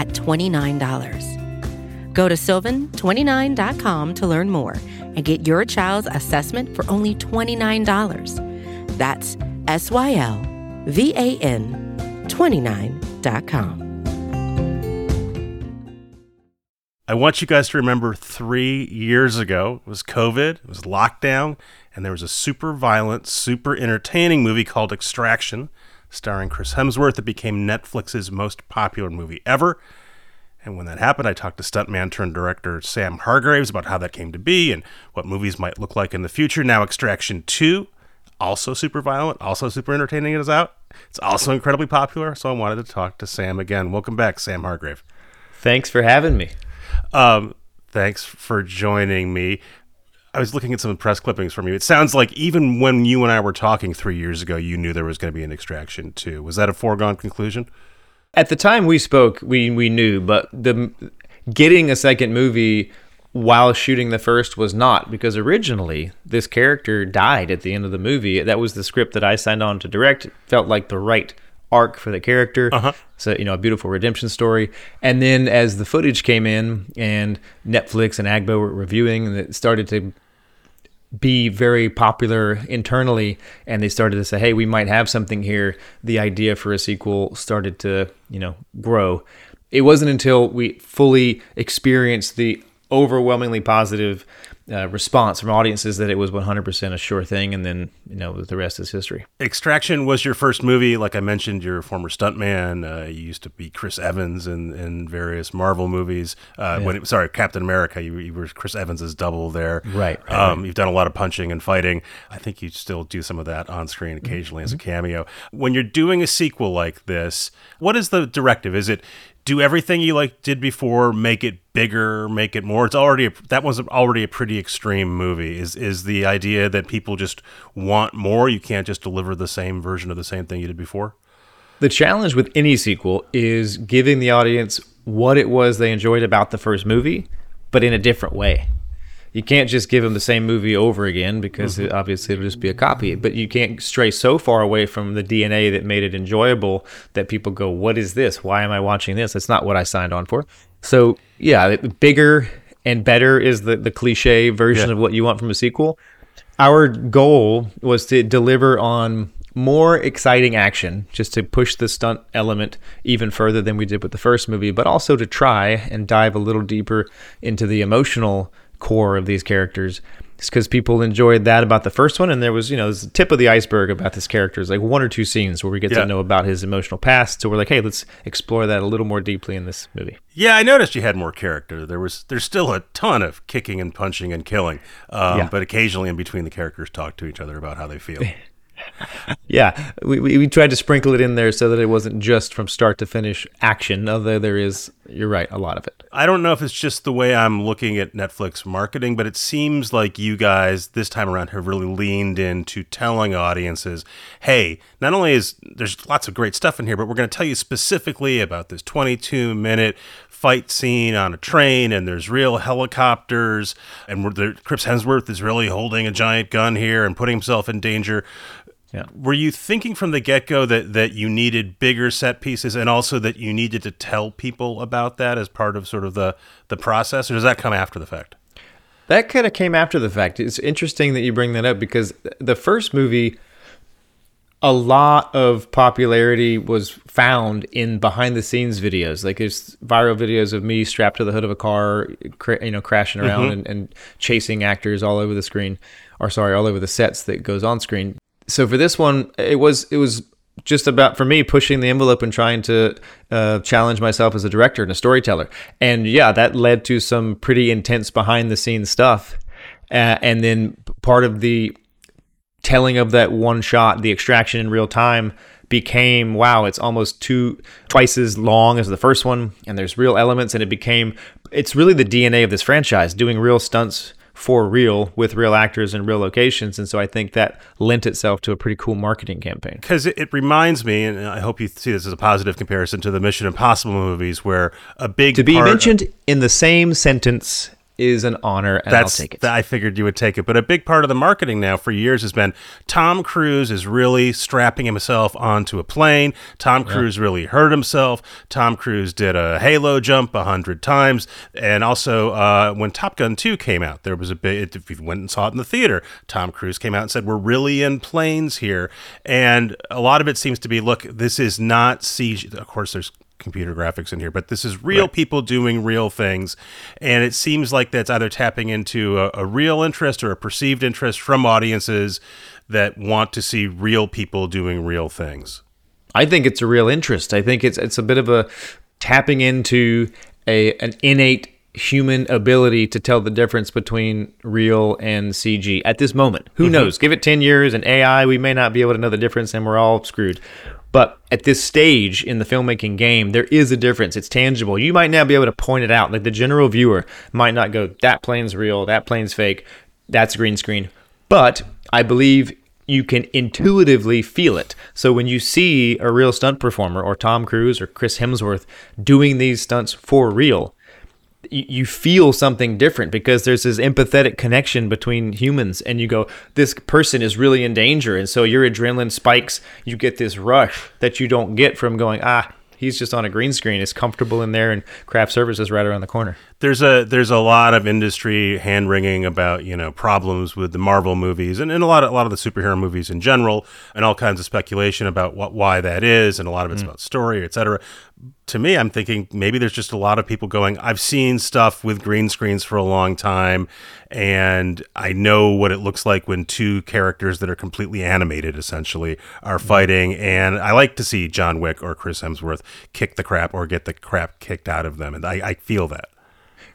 at $29. Go to sylvan29.com to learn more and get your child's assessment for only $29. That's S Y L V A N 29.com. I want you guys to remember three years ago, it was COVID, it was lockdown, and there was a super violent, super entertaining movie called Extraction, starring Chris Hemsworth that became Netflix's most popular movie ever. And when that happened, I talked to stuntman turned director Sam Hargraves about how that came to be and what movies might look like in the future. Now, Extraction 2, also super violent, also super entertaining, is out. It's also incredibly popular, so I wanted to talk to Sam again. Welcome back, Sam Hargrave. Thanks for having me. Um, thanks for joining me. I was looking at some press clippings from you. It sounds like even when you and I were talking three years ago, you knew there was going to be an Extraction 2. Was that a foregone conclusion? At the time we spoke, we we knew, but the getting a second movie while shooting the first was not because originally this character died at the end of the movie. That was the script that I signed on to direct. It felt like the right arc for the character. Uh-huh. So, you know, a beautiful redemption story. And then as the footage came in and Netflix and Agbo were reviewing and it started to be very popular internally and they started to say, hey, we might have something here, the idea for a sequel started to, you know, grow. It wasn't until we fully experienced the overwhelmingly positive uh, response from audiences that it was 100% a sure thing, and then you know the rest is history. Extraction was your first movie. Like I mentioned, you're a former stuntman. Uh, you used to be Chris Evans in, in various Marvel movies. Uh, yeah. When it, sorry, Captain America, you, you, were Chris Evans's double there. Right. right, um, right, You've done a lot of punching and fighting. I think you still do some of that on screen occasionally mm-hmm. as a cameo. When you're doing a sequel like this, what is the directive? Is it do everything you like did before, make it bigger, make it more. It's already a, that was already a pretty extreme movie. Is is the idea that people just want more? You can't just deliver the same version of the same thing you did before. The challenge with any sequel is giving the audience what it was they enjoyed about the first movie, but in a different way you can't just give them the same movie over again because mm-hmm. it, obviously it'll just be a copy. But you can't stray so far away from the DNA that made it enjoyable that people go, "What is this? Why am I watching this? That's not what I signed on for." So yeah, bigger and better is the the cliche version yeah. of what you want from a sequel. Our goal was to deliver on more exciting action, just to push the stunt element even further than we did with the first movie, but also to try and dive a little deeper into the emotional core of these characters. It's because people enjoyed that about the first one, and there was, you know, the tip of the iceberg about this character is like one or two scenes where we get yeah. to know about his emotional past. So we're like, hey, let's explore that a little more deeply in this movie. Yeah, I noticed you had more character. There was, there's still a ton of kicking and punching and killing, um, yeah. but occasionally in between the characters talk to each other about how they feel. <laughs> yeah, we, we, we, tried to sprinkle it in there so that it wasn't just from start to finish action, although there is, you're right, a lot of it. I don't know if it's just the way I'm looking at Netflix marketing, but it seems like you guys this time around have really leaned into telling audiences, hey, not only is there's lots of great stuff in here, but we're going to tell you specifically about this 22 minute fight scene on a train and there's real helicopters and Chris Hemsworth is really holding a giant gun here and putting himself in danger. Yeah. Were you thinking from the get go that that you needed bigger set pieces and also that you needed to tell people about that as part of sort of the the process, or does that come after the fact? That kind of came after the fact. It's interesting that you bring that up because the first movie, a lot of popularity was found in behind the scenes videos. Like there's viral videos of me strapped to the hood of a car, you know, crashing around mm-hmm. and, and chasing actors all over the screen, or sorry, all over the sets that goes on screen so for this one, it was it was just about for me pushing the envelope and trying to uh, challenge myself as a director and a storyteller. And yeah, that led to some pretty intense behind the scenes stuff. Uh, and then part of the telling of that one shot, the extraction in real time, became wow, it's almost two twice as long as the first one, and there's real elements, and it became it's really the DNA of this franchise, doing real stunts for real with real actors and real locations. And so I think that lent itself to a pretty cool marketing campaign. Because it, it, reminds me, and I hope you see this as a positive comparison to the Mission Impossible movies, where a big to be mentioned in the same sentence is an honor, and That's I'll take it. I figured you would take it. But a big part of the marketing now for years has been Tom Cruise is really strapping himself onto a plane. Tom Cruise really hurt himself. Tom Cruise did a halo jump a hundred times, and also uh, when Top Gun Two came out, there was a bit, If you went and saw it in the theater, Tom Cruise came out and said, "We're really in planes here," and a lot of it seems to be, look, this is not CG. Of course, there's computer graphics in here, but this is real people doing real things. And it seems like that's either tapping into a, a real interest or a perceived interest from audiences that want to see real people doing real things. I think it's a real interest. I think it's it's a bit of a tapping into a an innate human ability to tell the difference between real and CG at this moment. Who mm-hmm. knows? Give it 10 years and AI, we may not be able to know the difference and we're all screwed. But at this stage in the filmmaking game, there is a difference. It's tangible. You might now be able to point it out. Like the general viewer might not go, that plane's real, that plane's fake, that's green screen. But I believe you can intuitively feel it. So when you see a real stunt performer or Tom Cruise or Chris Hemsworth doing these stunts for real, you feel something different because there's this empathetic connection between humans and you go this person is really in danger. And so your adrenaline spikes you get this rush that you don't get from going ah he's just on a green screen it's comfortable in there and craft services right around the corner there's a there's a lot of industry hand wringing about you know problems with the Marvel movies and, and a lot of a lot of the superhero movies in general and all kinds of speculation about what why that is and a lot of it's mm. about story etc. To me, I'm thinking maybe there's just a lot of people going. I've seen stuff with green screens for a long time, and I know what it looks like when two characters that are completely animated essentially are mm. fighting. And I like to see John Wick or Chris Hemsworth kick the crap or get the crap kicked out of them, and I, I feel that.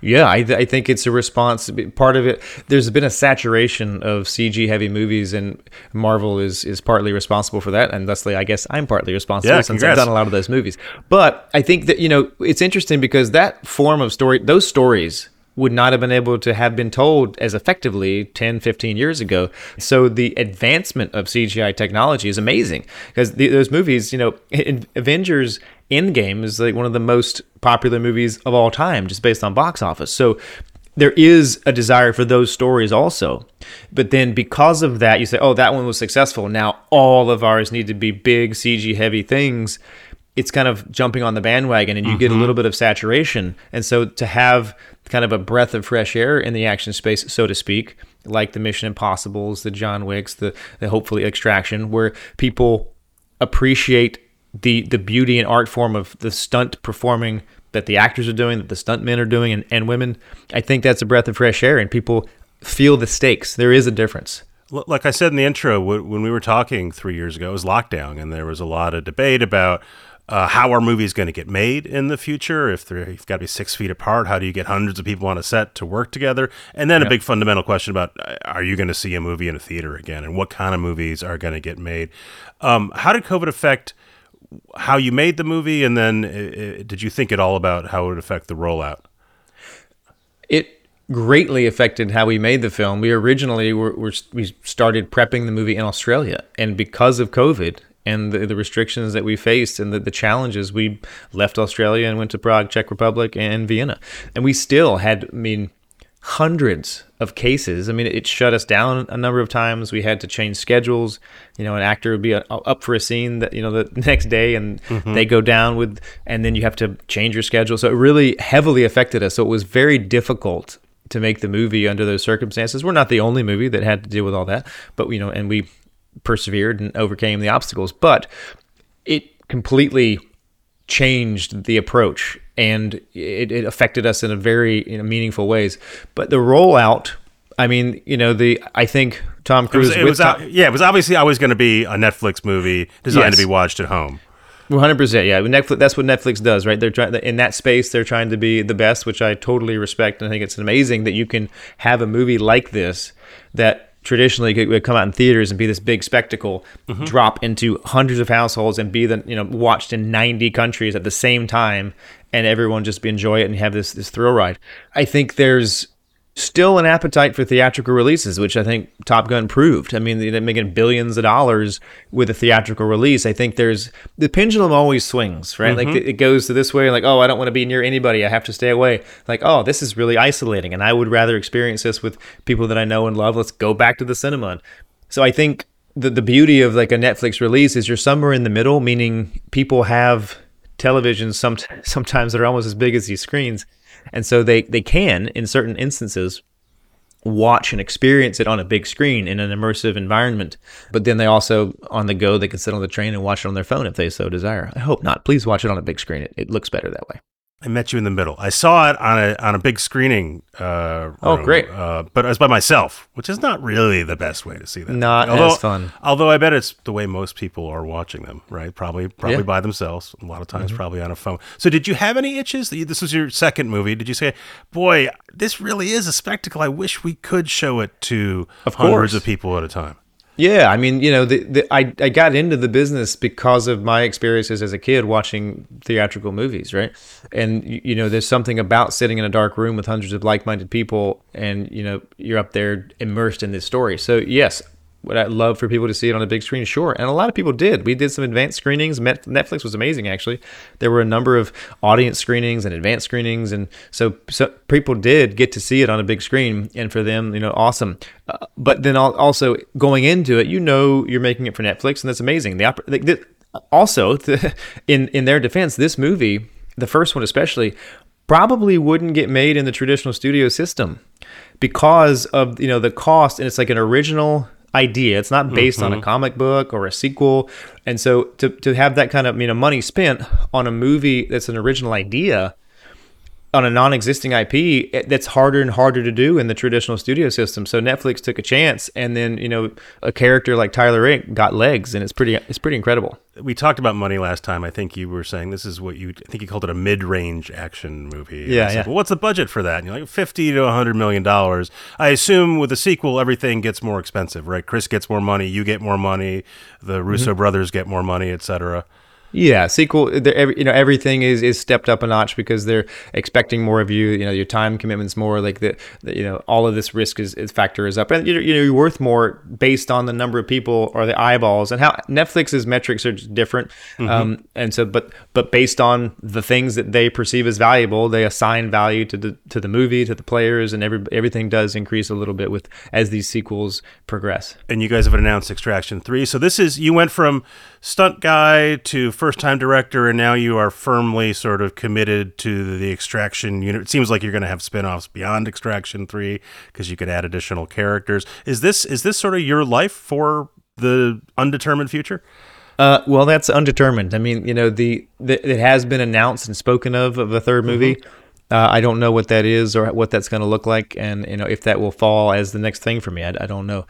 Yeah, I, I think it's a response. Part of it, there's been a saturation of CG heavy movies, and Marvel is is partly responsible for that. And thusly, I guess I'm partly responsible Yeah, since congrats. I've done a lot of those movies. But I think that you know it's interesting because that form of story, those stories would not have been able to have been told as effectively 10 15 years ago so the advancement of cgi technology is amazing because the, those movies you know in <laughs> avengers endgame is like one of the most popular movies of all time just based on box office. So there is a desire for those stories also. But then because of that you say oh that one was successful. Now all of ours need to be big cg heavy things. It's kind of jumping on the bandwagon and you get a mm-hmm. little bit of saturation. And so to have kind of a breath of fresh air in the action space, so to speak, like the Mission Impossibles, the John Wicks, the, the hopefully Extraction, where people appreciate the the beauty and art form of the stunt performing that the actors are doing, that the stunt men are doing, and, and women, I think that's a breath of fresh air and people feel the stakes. There is a difference. Like I said in the intro, when we were talking three years ago, it was lockdown, and there was a lot of debate about uh, how are movies going to get made in the future. If they're you've got to be six feet apart, how do you get hundreds of people on a set to work together? And then a big fundamental question about uh, are you going to see a movie in a theater again, and what kind of movies are going to get made? Um, how did COVID affect how you made the movie, and then uh, uh, did you think at all about how it would affect the rollout? it greatly affected how we made the film. We originally were, were we started prepping the movie in Australia, and because of COVID and the, the restrictions that we faced and the, the challenges, we left Australia and went to Prague, Czech Republic, and Vienna, and we still had, I mean. Hundreds of cases. I mean, it shut us down a number of times. We had to change schedules. You know, an actor would be uh, up for a scene that you know the <laughs> next day, and they go down with, and then you have to change your schedule. So it really heavily affected us. So it was very difficult to make the movie under those circumstances. We're not the only movie that had to deal with all that, but you know, and we persevered and overcame the obstacles. But it completely changed the approach and it, it affected us in a very you know, meaningful ways. But the rollout, I mean, you know, the I think Tom It Cruise was, it was Tom- uh, yeah, it was obviously always going to be a Netflix movie designed Yes. to be watched at home. One hundred percent, yeah. Netflix. That's what Netflix does, right? They're trying in that space. They're trying to be the best, which I totally respect, and I think it's amazing that you can have a movie like this that traditionally could, would come out in theaters and be this big spectacle, mm-hmm. drop into hundreds of households and be the you know watched in ninety countries at the same time, and everyone just enjoy it and have this this thrill ride. I think there's still an appetite for theatrical releases, which I think Top Gun proved. I mean, they're making billions of dollars with a theatrical release. I think there's the pendulum always swings, right? Like mm-hmm. it goes to this way, like, oh, I don't want to be near anybody. I have to stay away. Like, oh, this is really isolating. And I would rather experience this with people that I know and love. Let's go back to the cinema. So I think the, the beauty of like a Netflix release is you're somewhere in the middle, meaning people have televisions some, sometimes that are almost as big as these screens and so they they can in certain instances watch and experience it on a big screen in an immersive environment. But then they also on the go they can sit on the train and watch it on their phone if they so desire. I hope not. Please watch it on a big screen. It, it looks better that way I met you in the middle. I saw it on a on a big screening. Uh, Oh, great. Uh, but I was by myself, which is not really the best way to see that. Not although, as fun. Although I bet it's the way most people are watching them, right? Probably probably Yeah. Mm-hmm. by themselves. A lot of times, probably on a phone. So, did you have any itches? This was your second movie. Did you say, "Boy, this really is a spectacle. I wish we could show it to Of hundreds course. of people at a time." Yeah, I mean, you know, the, the, I I got into the business because of my experiences as a kid watching theatrical movies, right? And you know, there's something about sitting in a dark room with hundreds of like-minded people, and you know, you're up there immersed in this story. So yes, would I love for people to see it on a big screen? Sure, and a lot of people did. We did some advanced screenings. Netflix was amazing, actually. There were a number of audience screenings and advanced screenings, and so, so people did get to see it on a big screen, and for them, you know, awesome. Uh, but then also going into it, you know, you're making it for Netflix, and that's amazing. The like, the, also, <laughs> in in their defense, this movie, the first one especially, probably wouldn't get made in the traditional studio system because of you know the cost and it's like an original idea. It's not based on a mm-hmm. comic book or a sequel. And so to, to have that kind of you know money spent on a movie that's an original idea on a non-existing IP, it- that's harder and harder to do in the traditional studio system. So Netflix took a chance, and then you know a character like Tyler Rake got legs, and it's pretty it's pretty incredible. We talked about money last time. I think you were saying this is what you I think you called it a mid-range action movie. Yeah, yeah. Well, what's the budget for that? And you're like 50 to 100 million dollars. I assume with a sequel everything gets more expensive, right? Chris gets more money, you get more money, the Russo Mm-hmm. brothers get more money, etc. Yeah, sequel. Every, you know, everything is is stepped up a notch because they're expecting more of you. You know, your time commitments more. Like the, the you know, all of this risk is, is factor is up, and you know, you know, you're worth more based on the number of people or the eyeballs and how Netflix's metrics are just different. Um, and so, but but based on the things that they perceive as valuable, they assign value to the to the movie, to the players, and every everything does increase a little bit with as these sequels progress. And you guys have announced Extraction 3. So this is you went from stunt guy to first-time director and now you are firmly sort of committed to the Extraction unit. It seems like you're going to have spin-offs beyond Extraction 3 because you could add additional characters. Is this is this sort of your life for the undetermined future? Uh, well, that's undetermined. I mean, you know, the, the it has been announced and spoken of of a third movie. Uh, I don't know what that is or what that's going to look like, and you know, if that will fall as the next thing for me. I, I don't know.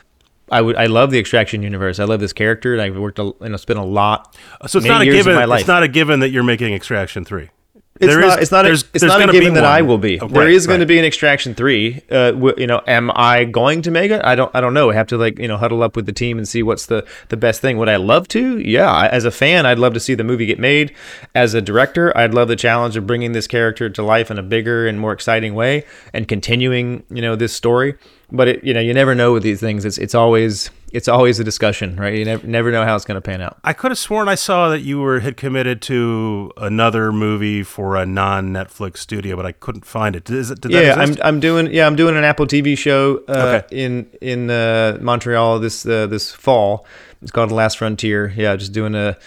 I would. I love the Extraction universe. I love this character. and I've worked. A, you know, spent a lot. So it's many not a given. It's not a given that you're making Extraction three. It's There not. is- it's not. A, there's- it's there's not a gonna be given that one. I will be. Oh, there right, going to be an Extraction three. Uh, w- you know, am I going to make it? I don't. I don't know. I have to like you know huddle up with the team and see what's the the best thing. Would I love to? Yeah. I- As a fan, I'd love to see the movie get made. As a director, I'd love the challenge of bringing this character to life in a bigger and more exciting way and continuing you know this story. But it, you know, you never know with these things. It's it's always it's always a discussion, right? You never never know how it's going to pan out. I could have sworn I saw that you were had committed to another movie for a non-Netflix studio, but I couldn't find it. Is it did yeah, that I'm? I'm doing yeah I'm doing an Apple TV show uh, Okay. in in uh, Montreal this uh, this fall. It's called The Last Frontier. Yeah, just doing a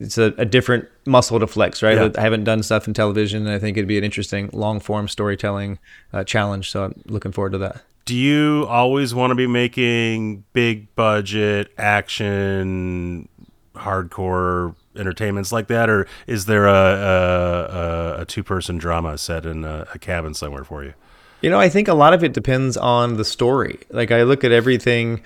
it's a, a different muscle to flex, right? Yeah. I haven't done stuff in television. And I think it'd be an interesting long form storytelling uh, challenge. So I'm looking forward to that. Do you always want to be making big budget action, hardcore entertainments like that, or is there a a, a, a two person drama set in a, a cabin somewhere for you? You know, I think a lot of it depends on the story. Like I look at everything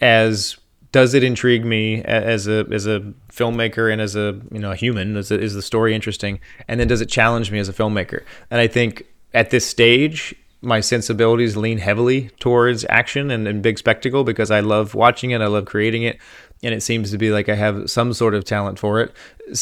as does it intrigue me as a as a filmmaker and as a you know a human? Is, is the story interesting? And then does it challenge me as a filmmaker? And I think at this stage, my sensibilities lean heavily towards action and, and big spectacle because I love watching it. I love creating it. and it seems to be like I have some sort of talent for it.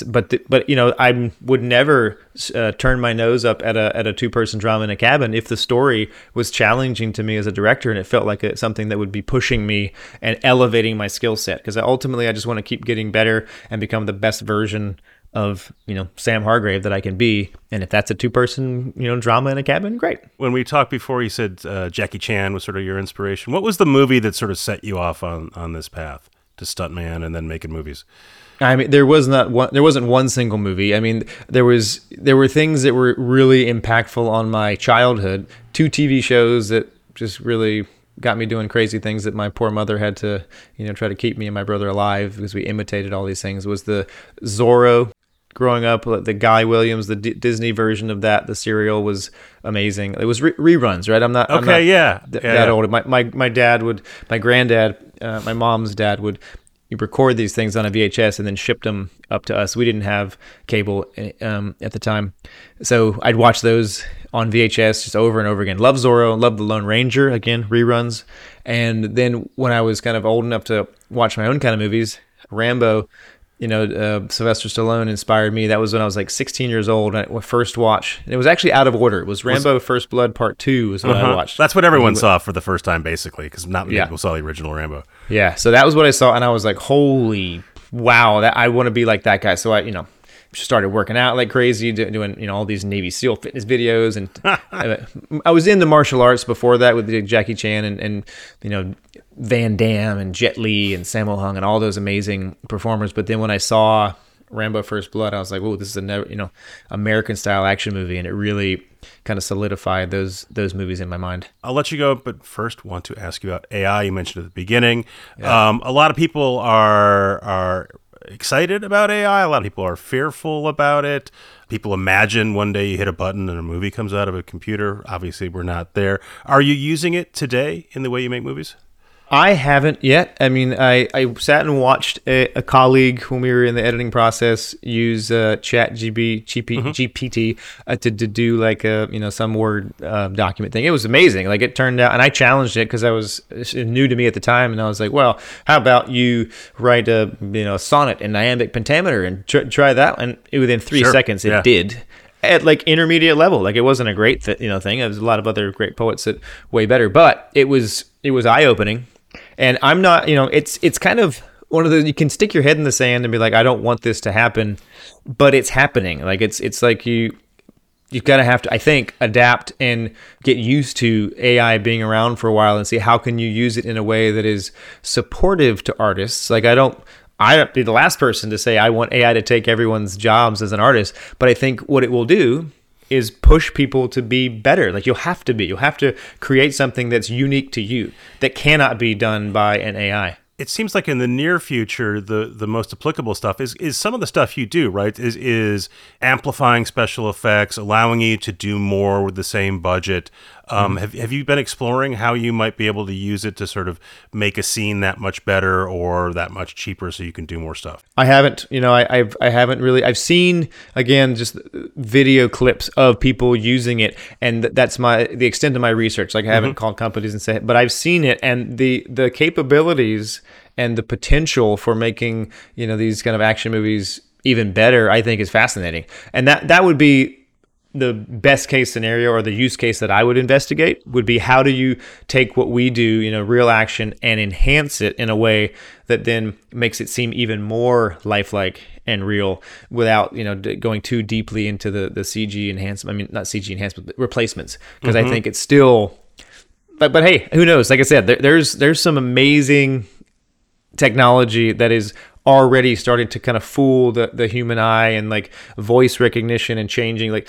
But the, but you know I would never uh, turn my nose up at a at a two person drama in a cabin if the story was challenging to me as a director and it felt like a, something that would be pushing me and elevating my skill set because ultimately I just want to keep getting better and become the best version of you know Sam Hargrave that I can be, and if that's a two person you know drama in a cabin, great. When we talked before, you said uh, Jackie Chan was sort of your inspiration. What was the movie that sort of set you off on on this path to stuntman and then making movies? I mean, there was not one. There wasn't one single movie. I mean, there was there were things that were really impactful on my childhood. Two TV shows that just really got me doing crazy things that my poor mother had to, you know, try to keep me and my brother alive because we imitated all these things. Was the Zorro growing up. The Guy Williams, the D- Disney version of that, the serial was amazing. It was re- reruns, right? I'm not okay. I'm not yeah, th- yeah, that yeah. old. My, my my dad would, my granddad, uh, my mom's dad would record these things on a VHS and then shipped them up to us. We didn't have cable um, at the time, so I'd watch those on VHS just over and over again. Love Zorro, love the Lone Ranger again reruns, and then when I was kind of old enough to watch my own kind of movies, Rambo you know, uh, Sylvester Stallone inspired me. That was when I was like 16 years old. I first watch. It was actually out of order. It was Rambo: First Blood Part Two. Was what Uh-huh. I watched. That's what everyone saw for the first time, basically, because not many Yeah. people saw the original Rambo. Yeah. So that was what I saw, and I was like, "Holy wow! That I want to be like that guy." So I, you know, started working out like crazy, doing you know all these Navy SEAL fitness videos, and <laughs> I was into martial arts before that with Jackie Chan and and you know Van Damme and Jet Li and Sammo Hung and all those amazing performers. But then when I saw Rambo First Blood, I was like, "Oh, this is a never, you know American style action movie," and it really kind of solidified those those movies in my mind. I'll let you go, but first, want to ask you about AI. You mentioned at the beginning. Um, a lot of people are are excited about AI. A lot of people are fearful about it. People imagine one day you hit a button and a movie comes out of a computer. Obviously, we're not there. Are you using it today in the way you make movies? I haven't yet. I mean, I, I sat and watched a, a colleague when we were in the editing process use uh, Chat GB, GP, GPT uh, to, to do like a you know some word uh, document thing. It was amazing. Like it turned out, and I challenged it because I was new to me at the time, and I was like, well, how about you write a you know sonnet in iambic pentameter and tr- try that? And within three Sure. seconds, it Yeah. did at like intermediate level. Like it wasn't a great th- you know thing. There's a lot of other great poets that way better, but it was it was eye opening. And I'm not you know it's it's kind of one of the you can stick your head in the sand and be like I don't want this to happen, but it's happening. Like it's it's like you you've got to have to i think adapt and get used to ai being around for a while and see how can you use it in a way that is supportive to artists like i don't i don't be the last person to say i want ai to take everyone's jobs as an artist but i think what it will do is push people to be better. Like you'll have to be. You'll have to create something that's unique to you that cannot be done by an ai it seems like in the near future the the most applicable stuff is is some of the stuff you do right? Is is amplifying special effects allowing you to do more with the same budget um, have, have you been exploring how you might be able to use it to sort of make a scene that much better or that much cheaper so you can do more stuff I haven't, you know, I, I've I haven't really. I've seen again just video clips of people using it, and that's my the extent of my research. Like I haven't called companies and said, but I've seen it, and the the capabilities and the potential for making you know these kind of action movies even better. I think is fascinating, and that that would be the best case scenario or the use case that I would investigate would be how do you take what we do, you know, real action and enhance it in a way that then makes it seem even more lifelike and real without, you know, d- going too deeply into the the CG enhancement. I mean, not CG enhancement, but replacements because I mm-hmm. think it's still but but hey, who knows? Like I said, there, there's there's some amazing technology that is already starting to kind of fool the, the human eye and like voice recognition and changing like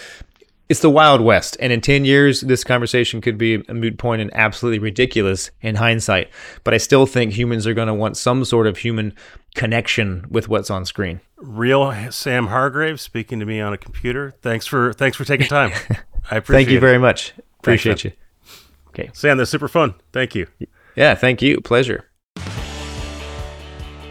it's the wild west and in 10 years this conversation could be a moot point and absolutely ridiculous in hindsight but i still think humans are going to want some sort of human connection with what's on screen. Real sam hargrave speaking to me on a computer. Thanks for thanks for taking time. <laughs> I appreciate thank you it. very much. Appreciate man. you. Okay. sam that's super fun. Thank you. Yeah thank you. Pleasure.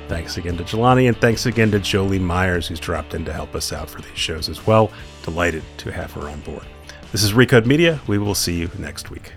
Thanks again to Jelani, and thanks again to Jolie Myers, who's dropped in to help us out for these shows as well. Delighted to have her on board. This is Recode Media. We will see you next week.